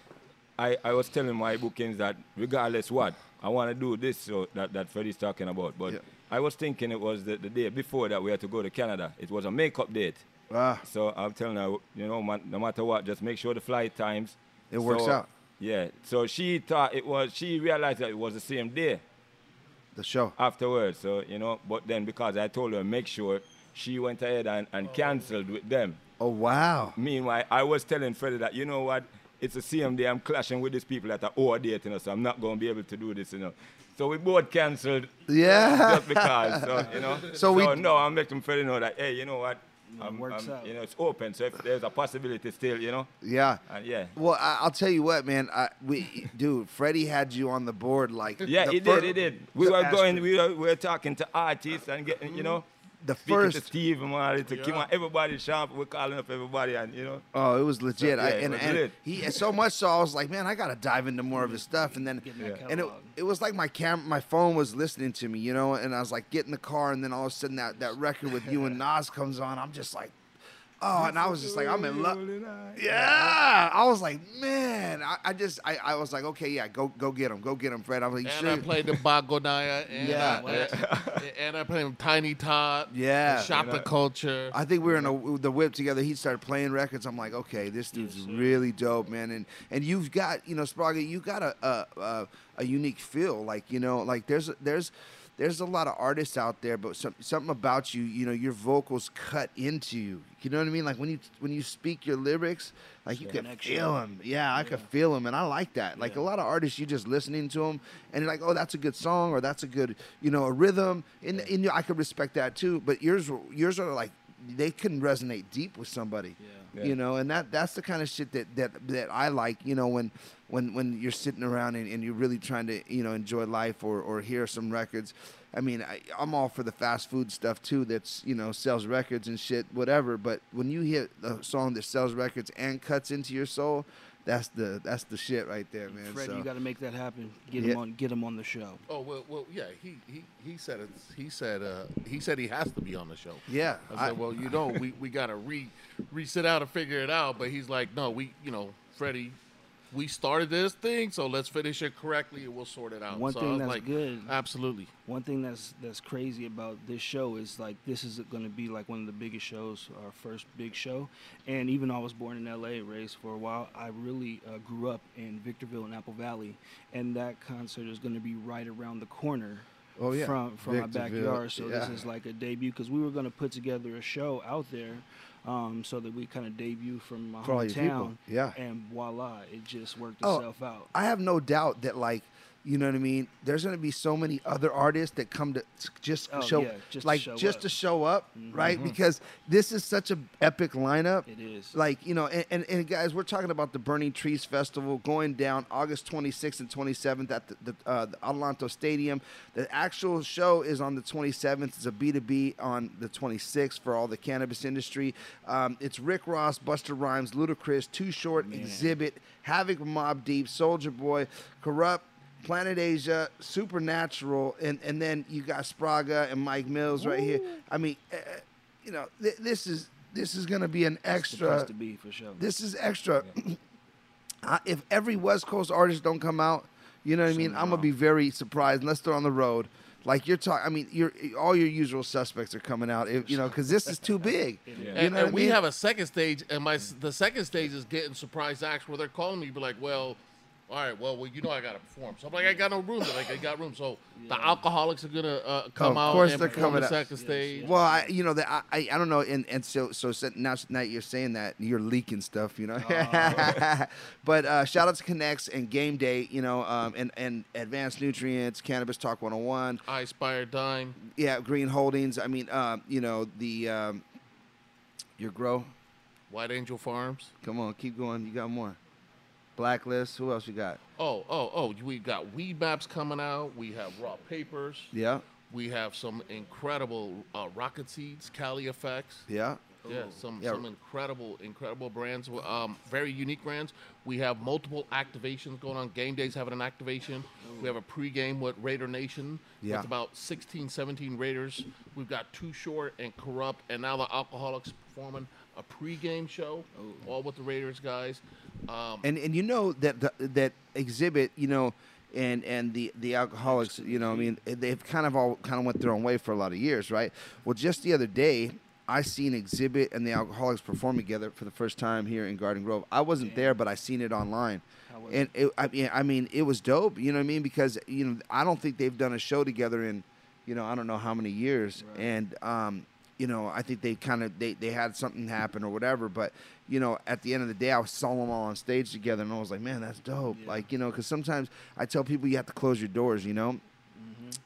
I, I was telling my bookings that regardless what, I want to do this so that, that Freddie's talking about. But Yeah. I was thinking it was the, the day before that we had to go to Canada. It was a makeup date. Ah. So I'm telling her, you know, man, no matter what, just make sure the flight times. It works So, out. Yeah. So she thought it was, she realized that it was the same day the show. afterwards. So, you know, but then because I told her, make sure, she went ahead and, and oh. canceled with them. Oh wow. Meanwhile, I was telling Freddie that, you know what, it's the same day I'm clashing with these people that are over dating us, so I'm not going to be able to do this, you know. So we both canceled Yeah. just because, so, you know. So So, we- no, I'm making Freddie know that, hey, you know what, I'm, works I'm- out. you know, it's open, so if there's a possibility still, you know, Yeah. and yeah. Well, I, I'll tell you what, man. I, we, dude, Freddie had you on the board like. Yeah, the he fir- did, he did. We were Astro- going, we were, we were talking to artists and getting, you know, The first- to Steve and Marley, to Kim, everybody, Shamp, we're calling up everybody, and, you know. Oh, it was legit. So, I, yeah, it and, was and lit. he and so much so I was like, man, I gotta dive into more of his stuff. And then that and it, it was like my cam my phone was listening to me, you know, and I was like get in the car and then all of a sudden that, that record with you and Nas comes on. I'm just like Oh, and I was just like, I'm in love. Yeah, I was like, man, I, I just, I, I was like, okay, yeah, go, go get him, go get him, Fred. I was like, And. I played the Bagonaya, and, uh, Yeah. I, and I played Tiny Tot, Yeah. Shop the Culture. I think we were in a, the whip together. He started playing records. I'm like, okay, this dude's really dope, man. And and you've got, you know, Spragga, you got a a, a a unique feel. Like you know, like there's there's there's a lot of artists out there, but some, something about you, you know, your vocals cut into you. You know what I mean? Like when you when you speak your lyrics, like you can feel them. Yeah, I could feel them, and I like that. Like a lot of artists, you just listening to them, and you're like, oh, that's a good song, or that's a good, you know, a rhythm. And, and I could respect that too. But yours, yours are like they can resonate deep with somebody. Yeah. You know, and that that's the kind of shit that that that I like. You know, when when when you're sitting around and, and you're really trying to you know enjoy life or or hear some records. I mean, I, I'm all for the fast food stuff too. That's you know sells records and shit, whatever. But when you hear a song that sells records and cuts into your soul, that's the that's the shit right there, man. Fred, so. you got to make that happen. Get Yeah. him on. Get him on the show. Oh well, well, yeah. He he he said it. He said uh, he said he has to be on the show. Yeah, I I- said, well, you know, we, we gotta re re sit out and figure it out. But he's like, no, we, you know, Freddie, we started this thing, so let's finish it correctly and we'll sort it out. One so thing that's like, good- Absolutely. One thing that's that's crazy about this show is like this is going to be like one of the biggest shows, our first big show. And even though I was born in L.A., raised for a while, I really uh, grew up in Victorville and Apple Valley, and that concert is going to be right around the corner. Oh, yeah. from from my backyard. So this is like a debut because we were going to put together a show out there. Um, so that we kind of debut from my For hometown, yeah. and voila, it just worked Oh, itself out. I have no doubt that like you know what I mean. There's gonna be so many other artists that come to just Oh, show, yeah, just to like show just up. to show up, right? Because this is such a epic lineup. It is. Like you know, and, and, and guys, we're talking about the Burning Trees Festival going down August 26th and 27th at the, the, uh, the Adelanto Stadium. The actual show is on the 27th. It's a B2B on the 26th for all the cannabis industry. Um, it's Rick Ross, Busta Rhymes, Ludacris, Too Short, Xzibit, Havoc, Mobb Deep, Soulja Boy, Kurupt. Planet Asia, Supernatural, and, and then you got Spragga and Mike Mills right here. I mean, uh, you know, th- this is this is gonna be an extra. to be for sure. This is extra. Uh, if every West Coast artist don't come out, you know what I mean. I'm gonna be very surprised unless they're on the road. Like you're talking, I mean, you're all your usual suspects are coming out, if, you know, because this is too big. You know And, I and we mean? have a second stage, and my the second stage is getting surprise acts where they're calling me, be like, well. All right, well, well, you know I gotta perform. So I'm like, I got no room. They're like, I got room. So the Alkaholiks are gonna uh, come of out Of course and they're perform coming the out. second stage. Well, I, you know, that I, I, I don't know, and, and so, so so now, now you're saying that you're leaking stuff, you know. but uh, shout out to Connects and Game Day, you know, um, and and Advanced Nutrients, Cannabis Talk 101, I Spire Dime. yeah, Green Holdings. I mean, um, you know, the um, your grow. White Angel Farms. Come on, keep going. You got more. Blacklist. Who else you got? Oh, oh, oh! We got Weedmaps coming out. We have raw papers. Yeah, We have some incredible uh, rocket seeds, Cali effects. yeah. Yeah, some Yeah. some incredible, incredible brands. Um, very unique brands. We have multiple activations going on. Game Days having an activation. We have a pregame with Raider Nation Yeah. with about 16, 17 Raiders. We've got Too Short and Kurupt, and now the Alkaholiks performing a pregame show, all with the Raiders guys. Um, and and you know that the, that Xzibit, you know, and and the the Alkaholiks, you know, I mean, they've kind of all kind of went their own way for a lot of years, right? Well, just the other day, I seen Xzibit and the Alkaholiks perform together for the first time here in Garden Grove. I wasn't there, but I seen it online. And it, I mean, I mean, it was dope. You know what I mean? Because you know, I don't think they've done a show together in, you know, I don't know how many years. And um, you know, I think they kind of they, they had something happen or whatever. But you know, at the end of the day, I saw them all on stage together, and I was like, man, that's dope. Like you know, because sometimes I tell people you have to close your doors. You know,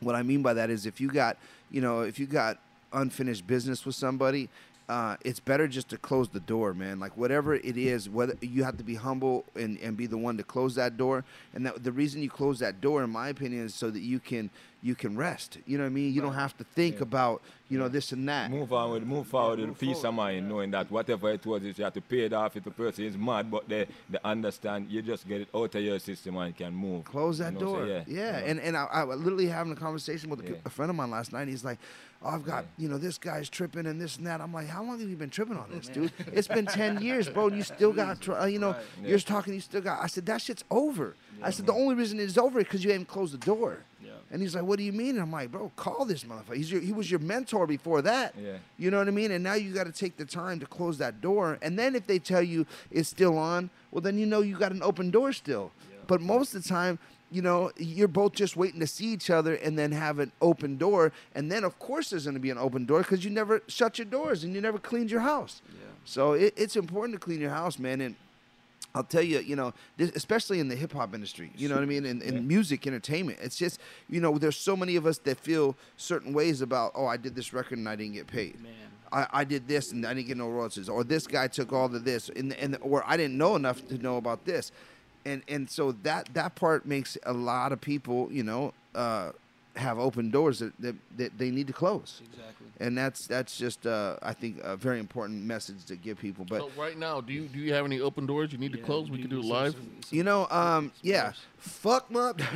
what I mean by that is if you got you know if you got unfinished business with somebody. Uh, it's better just to close the door, man. Like whatever it is, whether you have to be humble and, and be the one to close that door. And that the reason you close that door, in my opinion, is so that you can you can rest. You know what I mean? You don't have to think about you know this and that. Move on with, move forward with move peace of mind, knowing that whatever it was, if you have to pay it off, if the person is mad, but they, they understand, you just get it out of your system and can move. Close that You know, so door. yeah, yeah, you know. and and I, I was literally having a conversation with a, Yeah. a friend of mine last night. He's like, "Oh, I've got you know this guy's tripping and this and that." I'm like, "How long have you been tripping on this, dude? It's been ten years, bro. And you still got uh, you know Yeah. you're talking. You still got." I said, "That shit's over." I said, "The only reason it's over is because you haven't closed the door." Yeah. And he's like, "What do you mean?" And I'm like, "Bro, call this motherfucker. He's your, he was your mentor before that. Yeah. You know what I mean? And now you got to take the time to close that door. And then if they tell you it's still on, well, then you know you got an open door still. But most of the time, you know, you're both just waiting to see each other and then have an open door. And then, of course, there's going to be an open door because you never shut your doors and you never cleaned your house. So it, it's important to clean your house, man. And I'll tell you, you know, this, especially in the hip hop industry, you know what I mean, in, in music, entertainment. It's just, you know, there's so many of us that feel certain ways about, oh, I did this record and I didn't get paid. Man. I, I did this and I didn't get no royalties, or this guy took all of this, and, and or I didn't know enough to know about this, and and so that that part makes a lot of people, you know, uh, have open doors that, that, that they need to close. Exactly. And that's that's just uh, I think a very important message to give people. But so right now, do you do you have any open doors you need to close? We do can do it live. some- some- You know, um, yeah, fuck 'em up.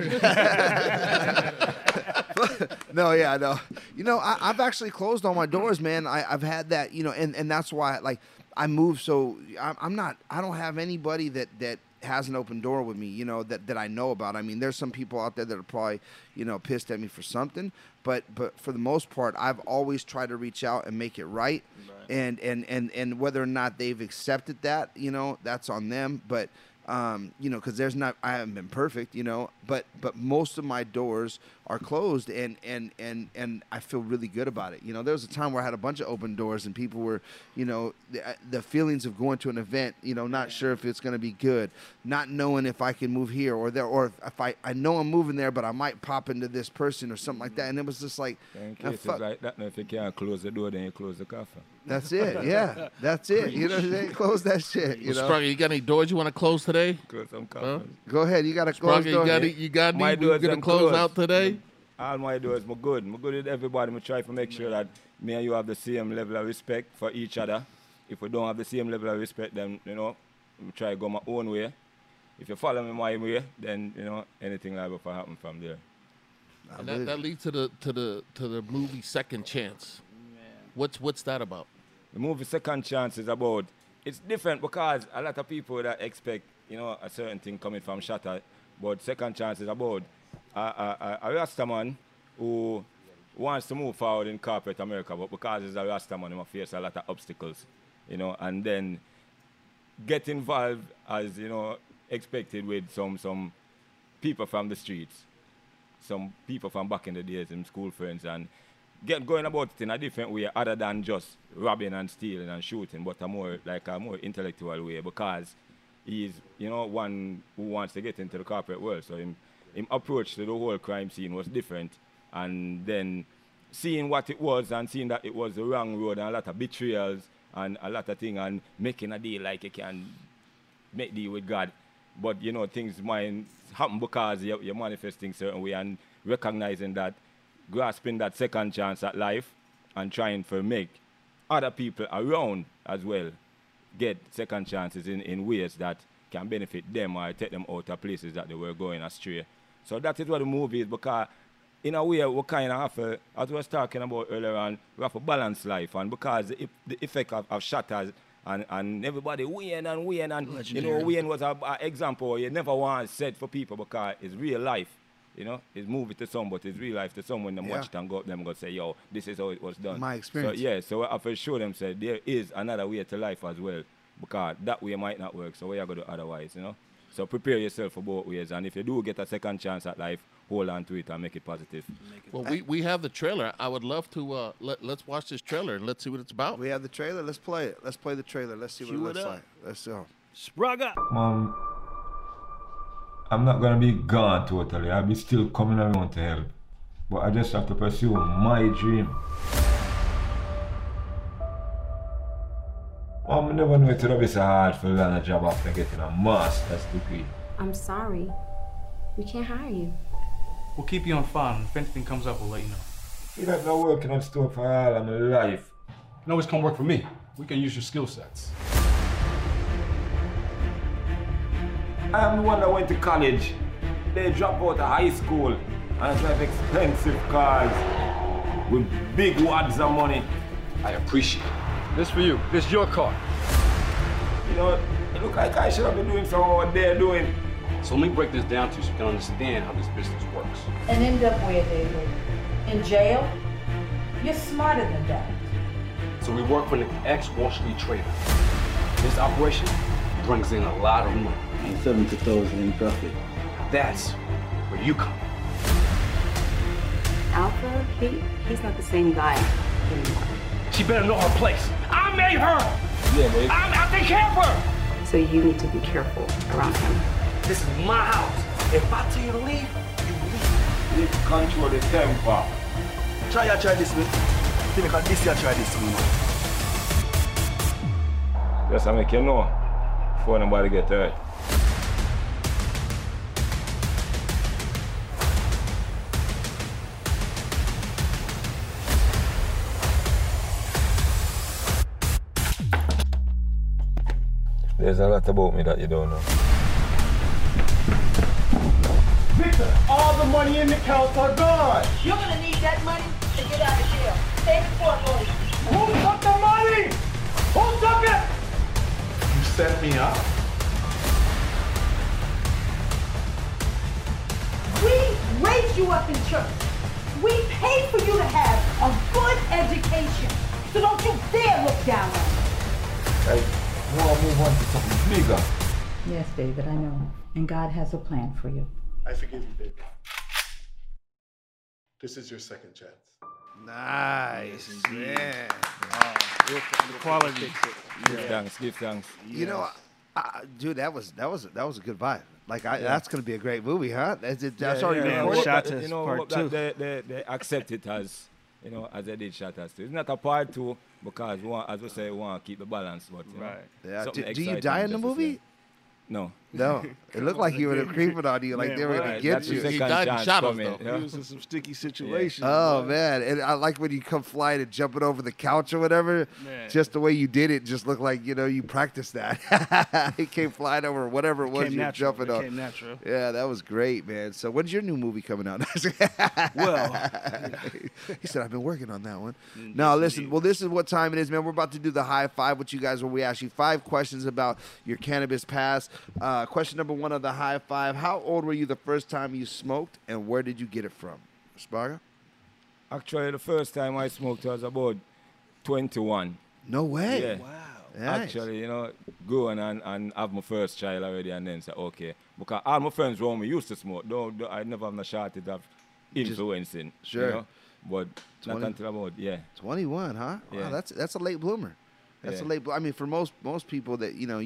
no, yeah, no. You know, I, I've actually closed all my doors, man. I, I've had that, you know, and, and that's why, like, I move So I'm, I'm not. I don't have anybody that that has an open door with me, you know, that, that I know about. I mean, there's some people out there that are probably, you know, pissed at me for something, but but for the most part, I've always tried to reach out and make it right. And, and and and whether or not they've accepted that, you know, that's on them. But um, you know, because there's not, I haven't been perfect, you know, but but most of my doors are closed, and and and and I feel really good about it. You know, there was a time where I had a bunch of open doors, and people were, you know, the, uh, the feelings of going to an event, you know, not sure if it's going to be good, not knowing if I can move here or there, or if, if I I know I'm moving there, but I might pop into this person or something like that, and it was just like, In cases fuck. like that, if you can't close the door, then you close the coffin. that's it, yeah, that's it. You know, what I'm saying? close that shit. You Well, know, Spruggy, you got any doors you want to close today? Close some coffins. go ahead, you got to close Spruggy, door. you got any, you got any? We doors gonna close closed. out today? All my doors, my good. My good with everybody. I try to make sure that me and you have the same level of respect for each other. If we don't have the same level of respect, then, you know, I try to go my own way. If you follow me my way, then, you know, anything liable to happen from there. And that, that leads to the to the to the movie Second Chance. What's what's that about? The movie Second Chance is about, it's different because a lot of people that expect, you know, a certain thing coming from Shottas, but Second Chance is about a, a, a, a Rasta man who wants to move forward in corporate America, but because he's a Rasta man, he must face a lot of obstacles, you know, and then get involved as, you know, expected with some, some people from the streets some people from back in the days, some school friends, and get going about it in a different way other than just robbing and stealing and shooting, but a more like a more intellectual way because he's you know one who wants to get into the corporate world. So him him approach to the whole crime scene was different, and then seeing what it was and seeing that it was the wrong road and a lot of betrayals and a lot of things and making a deal like you can make deal with God. But you know, things might happen because you're, you're manifesting certain way and recognizing that, grasping that second chance at life and trying to make other people around as well get second chances in, in ways that can benefit them or take them out of places that they were going astray. So that is what the movie is because in a way we kind of have to, as we was talking about earlier on, we have to balance life and because the, the effect of, of Shottas and, and everybody win and win and you know Wayne was an example you never want said for people because it's real life. You know, it's movie to some, but it's real life to someone. Them Yeah. watch it and go them go say, "Yo, this is how it was done." My experience. So yeah, so I for sure them said there is another way to life as well, because that way might not work. So we you gonna do otherwise, you know? So prepare yourself for both ways, and if you do get a second chance at life, hold on to it and make it positive. Well, we, we have the trailer. I would love to uh, let let's watch this trailer and let's see what it's about. We have the trailer. Let's play it. Let's play the trailer. Let's see what Cue it it looks up. like. Let's go. Spragga. Mom, I'm not gonna be gone totally. I'll be still coming around to help. But I just have to pursue my dream. Mom, I never knew it would be so hard for land a job after getting a master's degree. I'm sorry. We can't hire you. We'll keep you on file, and if anything comes up, we'll let you know. You have been working on store for all of my life. You can always come work for me. We can use your skill sets. I'm the one that went to college. They dropped out of high school and drive expensive cars with big wads of money. I appreciate it. This for you. This your car. You know, what? it look like I should have been doing some of what they're doing. So let me break this down to you so you can understand how this business works. And end up where, David? In jail? You're smarter than that. So we work for an ex-Wall Street trader. This operation brings in a lot of money. And 70,000 in profit. That's where you come. Alpha, he, he's not the same guy anymore. She better know her place. I made her. Yeah, babe. I'm out to care for her. So you need to be careful around him. This is my house. If I tell you to leave, you leave. Need to control the temper. Try ya try this way. Think I this ya try this way. Just to make you know before nobody get hurt. There's a lot about me that you don't know. Victor, all the money in the accounts are gone. You're gonna need that money to get out of jail. Take it for it, Who took the money? Who took it? You set me up. We raised you up in church. We paid for you to have a good education. So don't you dare look down on us. Like, more move on to something bigger. Yes, David, I know. And God has a plan for you. I forgive you, baby. This is your second chance. Nice, man. Oh, the quality. Give thanks, give thanks. You know, I, I, dude, that was that was that was a good vibe. Like, I, that's gonna be a great movie, huh? That's, it, that's Yeah, already yeah, been yeah. recorded. Hope Shot that, you know, part two. that they, they, they accept it as, you know, as they did Shottas. It's not a part two because, we want, as we say, we want to keep the balance. But, you know, Right. Yeah. Do, do you die in the movie? No. No. It looked like you were creeping on you, like Man, they were gonna get you. the He second died in chance Shottas, though. you know? He was in some sticky situations. Oh boy. man, and I like when you come flying and jumping over the couch or whatever. Man. Just the way you did it, just looked like you know you practiced that. he came flying over whatever it was you were natural. jumping It on. came natural. Yeah, that was great, man. So when's your new movie coming out? Well, he said I've been working on that one. Mm, No, listen. indeed. Well, this is what time it is, man. We're about to do the high five with you guys, where we ask you five questions about your cannabis past. Uh, Uh, question number one of the high five: How old were you the first time you smoked, and where did you get it from? Spragga? Actually, the first time I smoked was about 21. No way. Yeah. wow. Nice. Actually, you know, go and, and have my first child already and then say, okay. Because all my friends around me used to smoke. Though, though I never have no shortage of influencing. Sure. You know? But 20 not until about, yeah. 21, huh? Wow, that's that's a late bloomer. That's a late. I mean, for most most people that you know,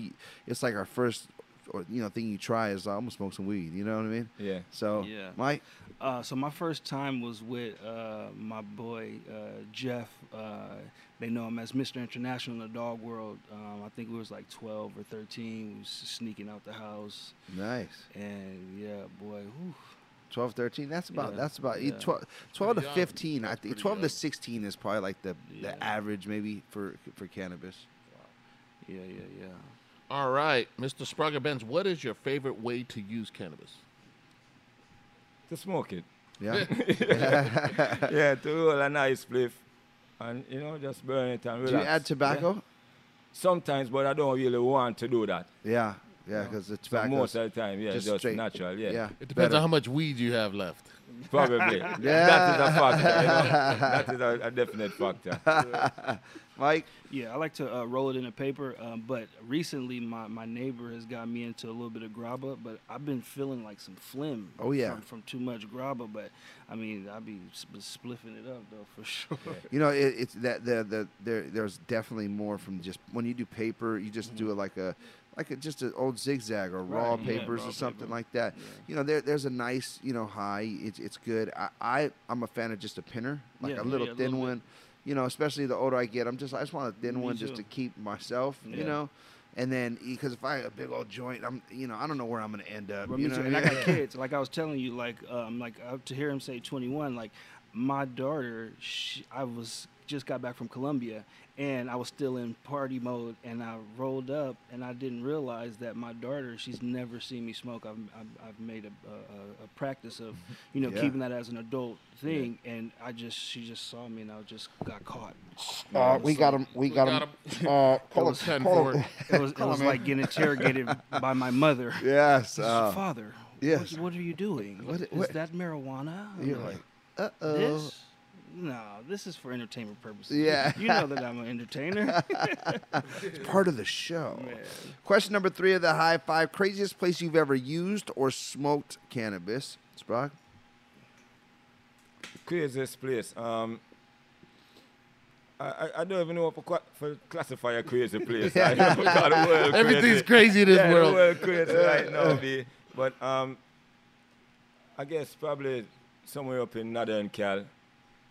it's like our first, or you know, thing you try is I'm gonna smoke some weed. You know what I mean? Yeah. So, Yeah. Mike, Uh, so my first time was with uh, my boy uh, Jeff. Uh, they know him as Mr. International in the dog world. Um, I think we was like 12 or 13. We was sneaking out the house, nice. and yeah, boy, whew, 12, 13. That's about Yeah, that's about yeah. 12, 12 to young. 15. I think pretty 12 to 16 is probably like the, Yeah. the average maybe for for cannabis. Yeah, yeah, yeah. All right, Mr. Spragga Benz, what is your favorite way to use cannabis? To smoke it. Yeah. yeah, to roll a nice spliff and, you know, just burn it and really. Do you relax. add tobacco? Sometimes, but I don't really want to do that. Yeah. Yeah, because the So tobacco. most of the time, yeah, just, straight- natural, yeah. Yeah. It depends better. on how much weed you have left. Probably. That is a factor. You know? That is a, a definite factor. Mike? Yeah, I like to uh, roll it in a paper, um, but recently my, my neighbor has got me into a little bit of grabba, but I've been feeling like some phlegm. Oh, yeah. from, from too much grabba. But I mean, I'll be sp- spliffing it up though for sure. You know, it, it's that the the there there's definitely more from just when you do paper, you just do it like a like a, just an old zigzag or raw. Right, yeah, papers raw or something paper. like that. You know, there there's a nice you know high. It's it's good. I, I I'm a fan of just a pinner, like Yeah, a little yeah, a thin little bit. one. You know, especially the older I get, I'm just I just want a thin Me one just to keep myself. You know. And then, because if I have a big old joint, I'm, you know, I don't know where I'm gonna end up. Well, you know And I got kids. Like I was telling you, like um, like uh, to hear him say 21, like my daughter, she, I was just got back from Colombia, and I was still in party mode, and I rolled up, and I didn't realize that my daughter, she's never seen me smoke. I've I've, I've made a, a, a practice of, you know, Yeah. keeping that as an adult thing, and I just she just saw me, and I just got caught. Uh, we got him. We got him. Uh, It was, him. Call him. it was, it was him, like man. getting interrogated by my mother. Yes. Uh, father. yes. What, what are you doing? What- Is what- that marijuana? You're like, uh oh. This? No, this is for entertainment purposes. Yeah. You know that I'm an entertainer. It's part of the show. Question number three of the high five: craziest place you've ever used or smoked cannabis. Spragga? Craziest place. Um, I, I, I don't even know what to qua- for classify a crazy place. I Yeah. forgot the word Everything's crazy in this yeah, world. The world crazy right now, B. But um, I guess probably somewhere up in Northern Cal.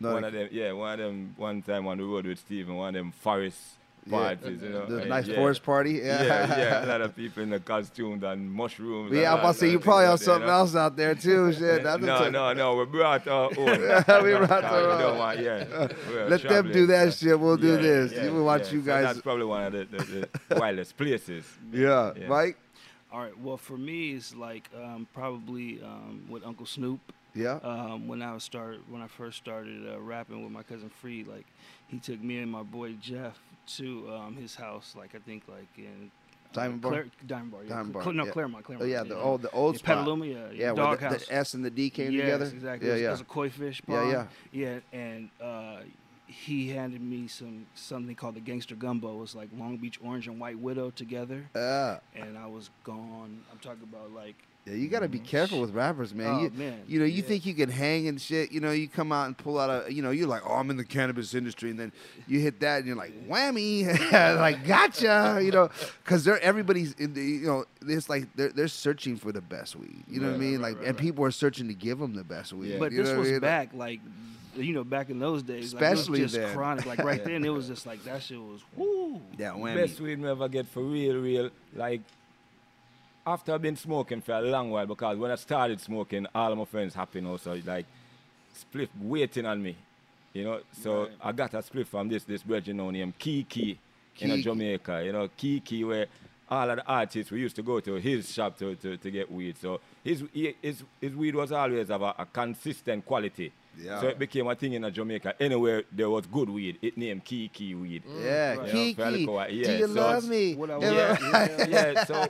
Northern One of them, yeah, one of them. One time on the road with Stephen, one of them forest Yeah, parties, you know. the and nice yeah. forest party? Yeah, Yeah. yeah, a lot of people in the costumes and mushrooms. Yeah, and I'm about to say you probably out have there, something you know. else out there too. Shit, that's no, a- no, no. We brought our own. we brought our We own. don't want, yeah. We're Let them do that so- shit. We'll do Yeah, this. yeah, we'll watch yeah. you So guys. that's probably one of the, the, the wildest places. Yeah. Mike? All right. Well, for me, it's like um, probably um, with Uncle Snoop. Yeah. Um, when I was start when I first started uh, rapping with my cousin Free, like he took me and my boy Jeff to um, his house. Like I think like in Diamond Bar? Clare- Diamond Bar. Yeah. Diamond Bar, Cl- no, yeah. Claremont. Oh, yeah, the old- the old yeah, spot. Petaluma. Yeah. Yeah, where the- the S and the D came yes, together? Exactly. Yeah, It was- yeah. It was a koi fish Yeah, pond. yeah. Yeah, and uh, he handed me some something called the Gangster Gumbo. It was like Long Beach Orange and White Widow together. Uh, and I was gone. I'm talking about like yeah, you got to be mm-hmm. careful with rappers, man. Oh, you, man, you know, you yeah. think you can hang and shit. You know, you come out and pull out a, you know, you're like, oh, I'm in the cannabis industry, and then you hit that, and you're like, whammy, like gotcha, you know, because they're everybody's, in the, you know, it's like they're they're searching for the best weed. You know what I mean? right, like, right, and right. people are searching to give them the best weed. But you this know what I was mean? back like, you know, back in those days. Especially like, it was just then. chronic. Like right Yeah. then, it was just like that shit was woo. Yeah, whammy. Best weed me ever get for real, real. Like, after I've been smoking for a long while, because when I started smoking, all of my friends happy now, so like, spliff waiting on me. You know, so Right. I got a split from this this virgin now named Kiki in a Jamaica. You know, Kiki where all of the artists we used to go to his shop to, to, to get weed. So his, he- his his weed was always of a, a consistent quality. Yeah. So it became a thing in Jamaica. Anywhere there was good weed, it named Kiki weed. Yeah, You Kiki, for a little do Yeah, you so love me? Yeah, yeah, yeah. So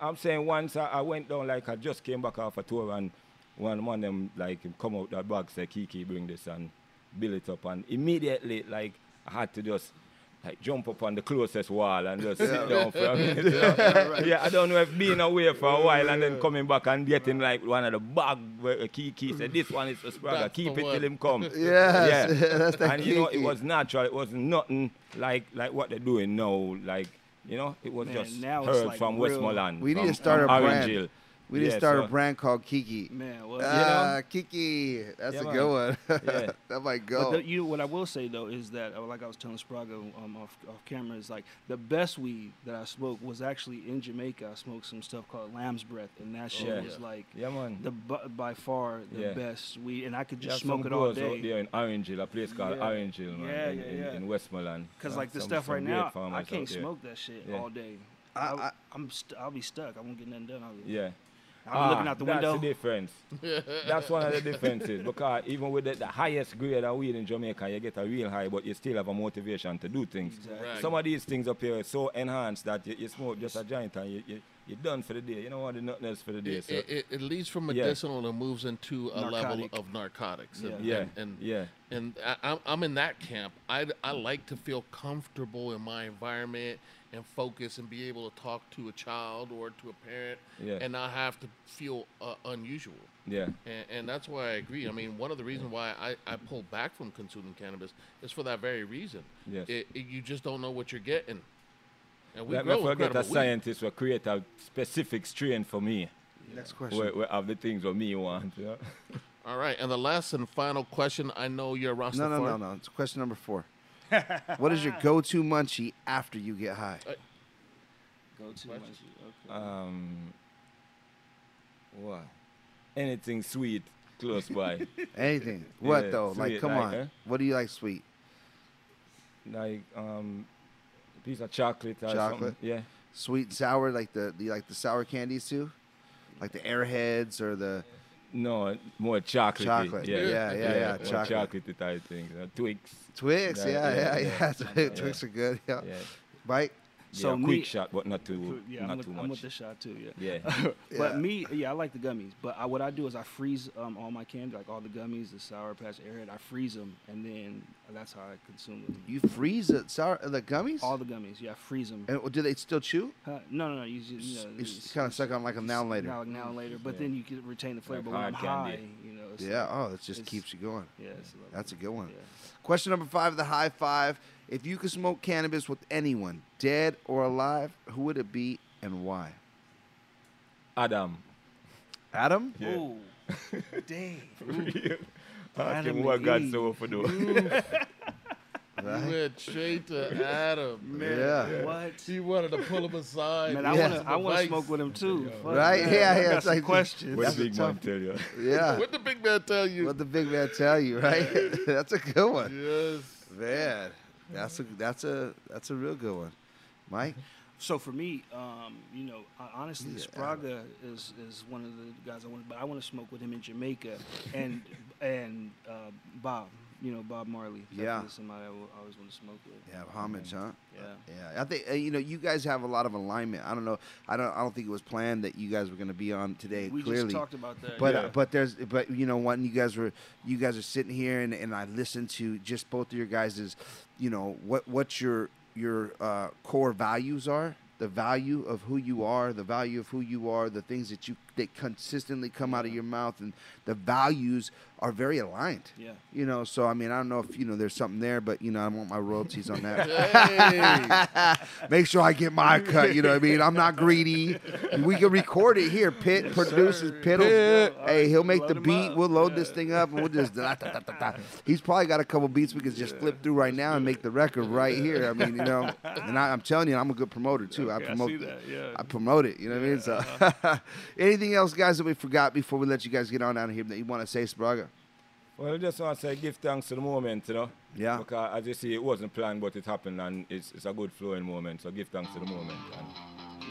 I'm saying once I, I went down, like I just came back off a tour, and one one of them like come out that bag say, "Kiki, bring this," and build it up, and immediately like I had to just. Like jump up on the closest wall and just sit down for a minute. Yeah, yeah, I don't know if being away for a oh, while and then coming back and getting like one of the bag where Kiki said, This one is for Spragga, That's keep it one. till him come. Yes, yeah. that's that and you know, it was natural, it was nothing like like what they're doing now. Like, you know, it was Man, just now heard like from real- Westmoreland. We need from, to start from a Orange brand. Hill. We didn't Yeah, start so- a brand called Kiki. Man, well, Ah, Kiki. That's Yeah, a good one. Yeah. that might But go. the, you, what I will say though is that, uh, like I was telling Spragga um, off, off camera, is like the best weed that I smoked was actually in Jamaica. I smoked some stuff called Lamb's Bread, and that shit Yeah. was like Yeah, man. the by far the Yeah. best weed, and I could just have smoke it all growers out day. there in Orange Hill, a place called Yeah. Orange Hill, man, Yeah, in, yeah, in, yeah. in Westmoreland. Cause Uh, like the some- stuff right now, I can't smoke that shit Yeah. all day. I- I, I- am st- I'll be stuck. I won't get nothing done. I'll be, Yeah. I'll be looking Ah, out the that's window. the difference. that's one of the differences because even with the, the highest grade of weed in Jamaica, you get a real high, but you still have a motivation to do things. Exactly. Some of these things up here are so enhanced that you, you smoke just a giant and you, you, you're done for the day. You don't want nothing else for the day. It, so. it, it, it leaves from Yeah. medicinal and moves into a level of narcotics. And, Yeah. And, and, Yeah. and I, I'm- I'm in that camp. I, I like to feel comfortable in my environment and focus and be able to talk to a child or to a parent Yeah. and not have to feel uh, unusual. Yeah. And, and that's why I agree. I mean, one of the reasons why I, I pull back from consuming cannabis is for that very reason. Yes. It, it- you just don't know what you're getting. And we Let grow me forget a incredible scientist will create a specific strain for me. Next question. Where, where have the things what me want. You know? All right, and the last and final question. I know you're Rastafari. No, no, no, no. It's question number four. What is your go-to munchie after you get high? Go to munchie. okay. Um, what? Anything sweet close by. Anything. What Yeah, though? Like, come like, on. eh? What do you like sweet? like um, a piece of chocolate or Chocolate. something. Yeah. Sweet and sour, like the do you like the sour candies too? Like the airheads or the No, more chocolate. Chocolate. Yeah, Yeah, yeah, yeah, more chocolate. chocolate type things. Uh, Twix. Twix? Yeah, yeah, yeah. yeah. Twix are good. Yeah. Yeah. Mike? So So quick me- shot, but not too, Yeah, not I'm, with, too I'm much. with the shot too. Yeah. Yeah. but Yeah. me, yeah, I like the gummies. But I, what I do is I freeze um, all my candy, like all the gummies, the Sour Patch Airhead. I freeze them, and then that's how I consume them. You freeze the sour the gummies? All the gummies, yeah, I freeze them. And do they still chew? Uh, no, no, no. You, just, you know, You just kind of suck on like a now and later. Now, now and later, but Yeah. then you can retain the flavor. Like but when I'm hard high, you know. It's Yeah. like- Oh, it just keeps you going. Yeah, it's That's a good one. Yeah. Question number five, the high five. If you could smoke cannabis with anyone, dead or alive, who would it be and why? Adam. Adam? Yeah. Ooh, dang. Ask Adam him what and God Eve. so for do. You went straight to Adam. Man, Yeah. what? He wanted to pull him aside. Man, I Yeah. want to. I want to smoke with him too. Fuck, Right? man. Yeah, I yeah, got it's some like- questions. What That's the big man tell you? Yeah. What the big man tell you? what the big man tell you, right? that's a good one. yes. Man, that's a that's a that's a real good one. Mike? So for me, um, you know, I, honestly, Yeah, Spragga is, is one of the guys I want, but I want to smoke with him in Jamaica, and and uh, Bob, you know, Bob Marley. Yeah. Somebody I always want to smoke with. Yeah, homage, huh? Yeah. Yeah, I think uh, you know you guys have a lot of alignment. I don't know. I don't. I don't think it was planned that you guys were going to be on today. We clearly, just talked about that. But Yeah. uh, but there's but you know when you guys were you guys are sitting here and, and I listened to just both of your guys' you know what what your your uh, core values are the value of who you are the value of who you are the things that you that consistently come out of your mouth and the values are very aligned. Yeah. you know so I mean I don't know if you know there's something there but you know I want my royalties on that. Make sure I get my cut you know what I mean? I'm not greedy. We can record it here. Pitt produces Pitt. Hey he'll make Load the 'em beat. up. we'll load this thing up and we'll just da, da, da, da, da. he's probably got a couple beats we can just flip through right now and make the record right here. I mean you know and I, I'm telling you I'm a good promoter too. I Okay, I promote see that, yeah. I promote it you know what I mean? So uh-huh. anything else guys that we forgot before we let you guys get on out of here that you want to say Spragga Well, I just want to say give thanks to the moment, you know. Yeah. Because as you see, it wasn't planned, but it happened, and it's, it's a good flowing moment. So give thanks to the moment. And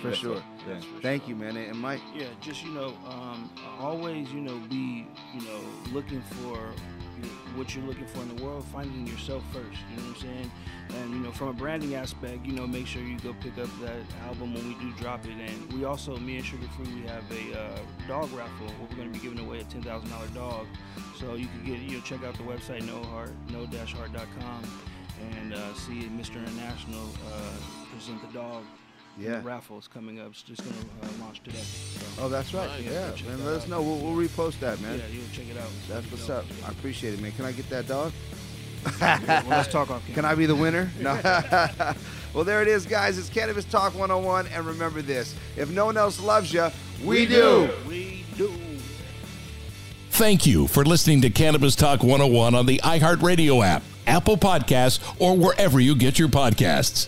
for sure all. Yeah. thank you man and Mike Yeah, just you know, um, always you know be you know looking for you know, what you're looking for in the world, finding yourself first. You know what I'm saying? And you know, from a branding aspect, you know, make sure you go pick up that album when we do drop it. And we also, me and Suga Free, we have a uh, dog raffle where we're going to be giving away a ten thousand dollar dog. So you can get you know check out the website no heart no heart.com and uh, see Mr. International uh, present the dog. Yeah. The raffle is coming up. It's just going to uh, launch today. So. oh that's right Nice. yeah Check man let us know we'll, we'll repost that man Yeah, you'll check it out. That's what's know. up. I appreciate it, man. Can I get that dog? well, let's talk off Can. I be the winner? No. well, there it is, guys. It's Cannabis Talk 101. And remember this if no one else loves you, We do. We do. Thank you for listening to Cannabis Talk 101 on the iHeartRadio app, Apple Podcasts, or wherever you get your podcasts.